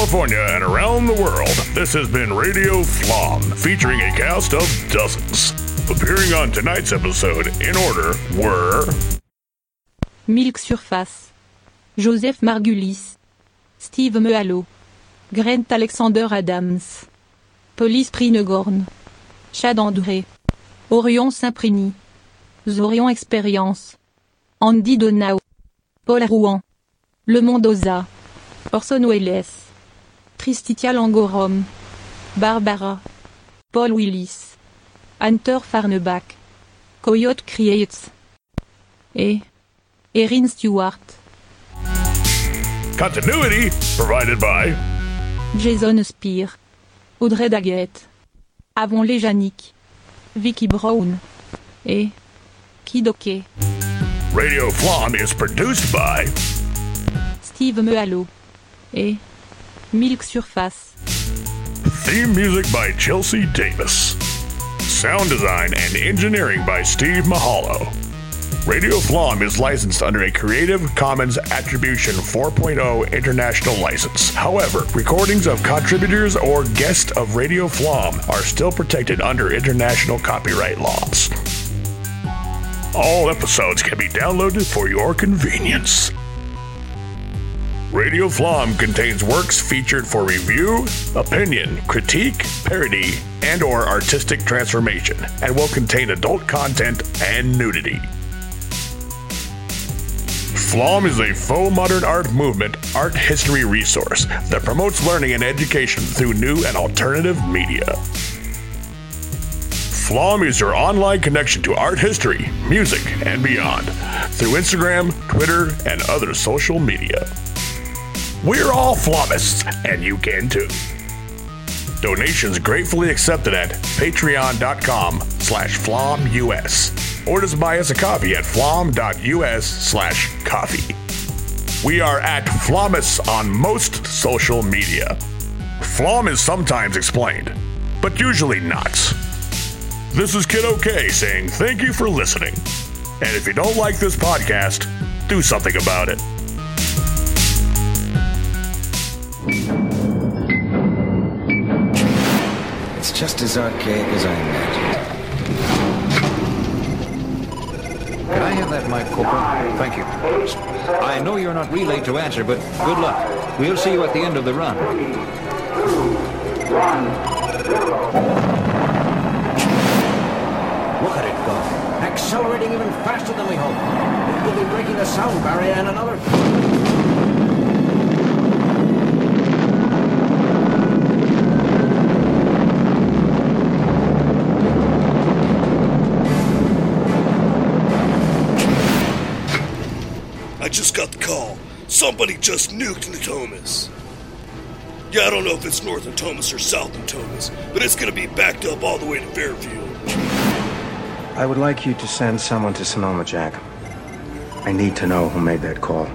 California, and around the world, this has been Radio Flom, featuring a cast of dozens. Appearing on tonight's episode, in order, were Milk Surface, Joseph Margulis, Steve Mehalo, Grant Alexander Adams, Police Prinegorn, Chad André, Orion Saint-Prigny, Zorion Experience, Andy Donau, Paul Rouen, Le Mondoza, Orson Welles, Tristitia Langorum, Barbara, Paul Willis, Hunter Farnebach, Coyote Creates, et Erin Stewart, Continuity, provided by Jason Spear, Audrey Daguette, Avon Léjanic, Vicky Brown, et Kidoke, Radio Flom is produced by Steve Mehalo, et Milk Surface. Theme music by Chelsea Davis. Sound design and engineering by Steve Mahalo. Radio Flom is licensed under a Creative Commons Attribution 4.0 international license. However, recordings of contributors or guests of Radio Flom are still protected under international copyright laws. All episodes can be downloaded for your convenience. Radio Flom contains works featured for review, opinion, critique, parody, and or artistic transformation, and will contain adult content and nudity. Flom is a faux modern art movement art history resource that promotes learning and education through new and alternative media. Flom is your online connection to art history, music, and beyond through Instagram, Twitter, and other social media. We're all Flomists, and you can too. Donations gratefully accepted at patreon.com slash flomus or just buy us a coffee at flom.us slash coffee. We are at Flomus on most social media. Flom is sometimes explained, but usually not. This is Kid OK saying thank you for listening. And if you don't like this podcast, do something about it. Just as archaic as I imagined. Can I have that mic, Corporal? Thank you. I know you're not relayed to answer, but good luck. We'll see you at the end of the run. Look at it go. Accelerating even faster than we hoped. It will be breaking the sound barrier in another... just got the call. Somebody just nuked Natomas. Yeah, I don't know if it's north of Thomas or south of Thomas, but it's gonna be backed up all the way to Fairfield. I would like you to send someone to Sonoma, Jack. I need to know who made that call.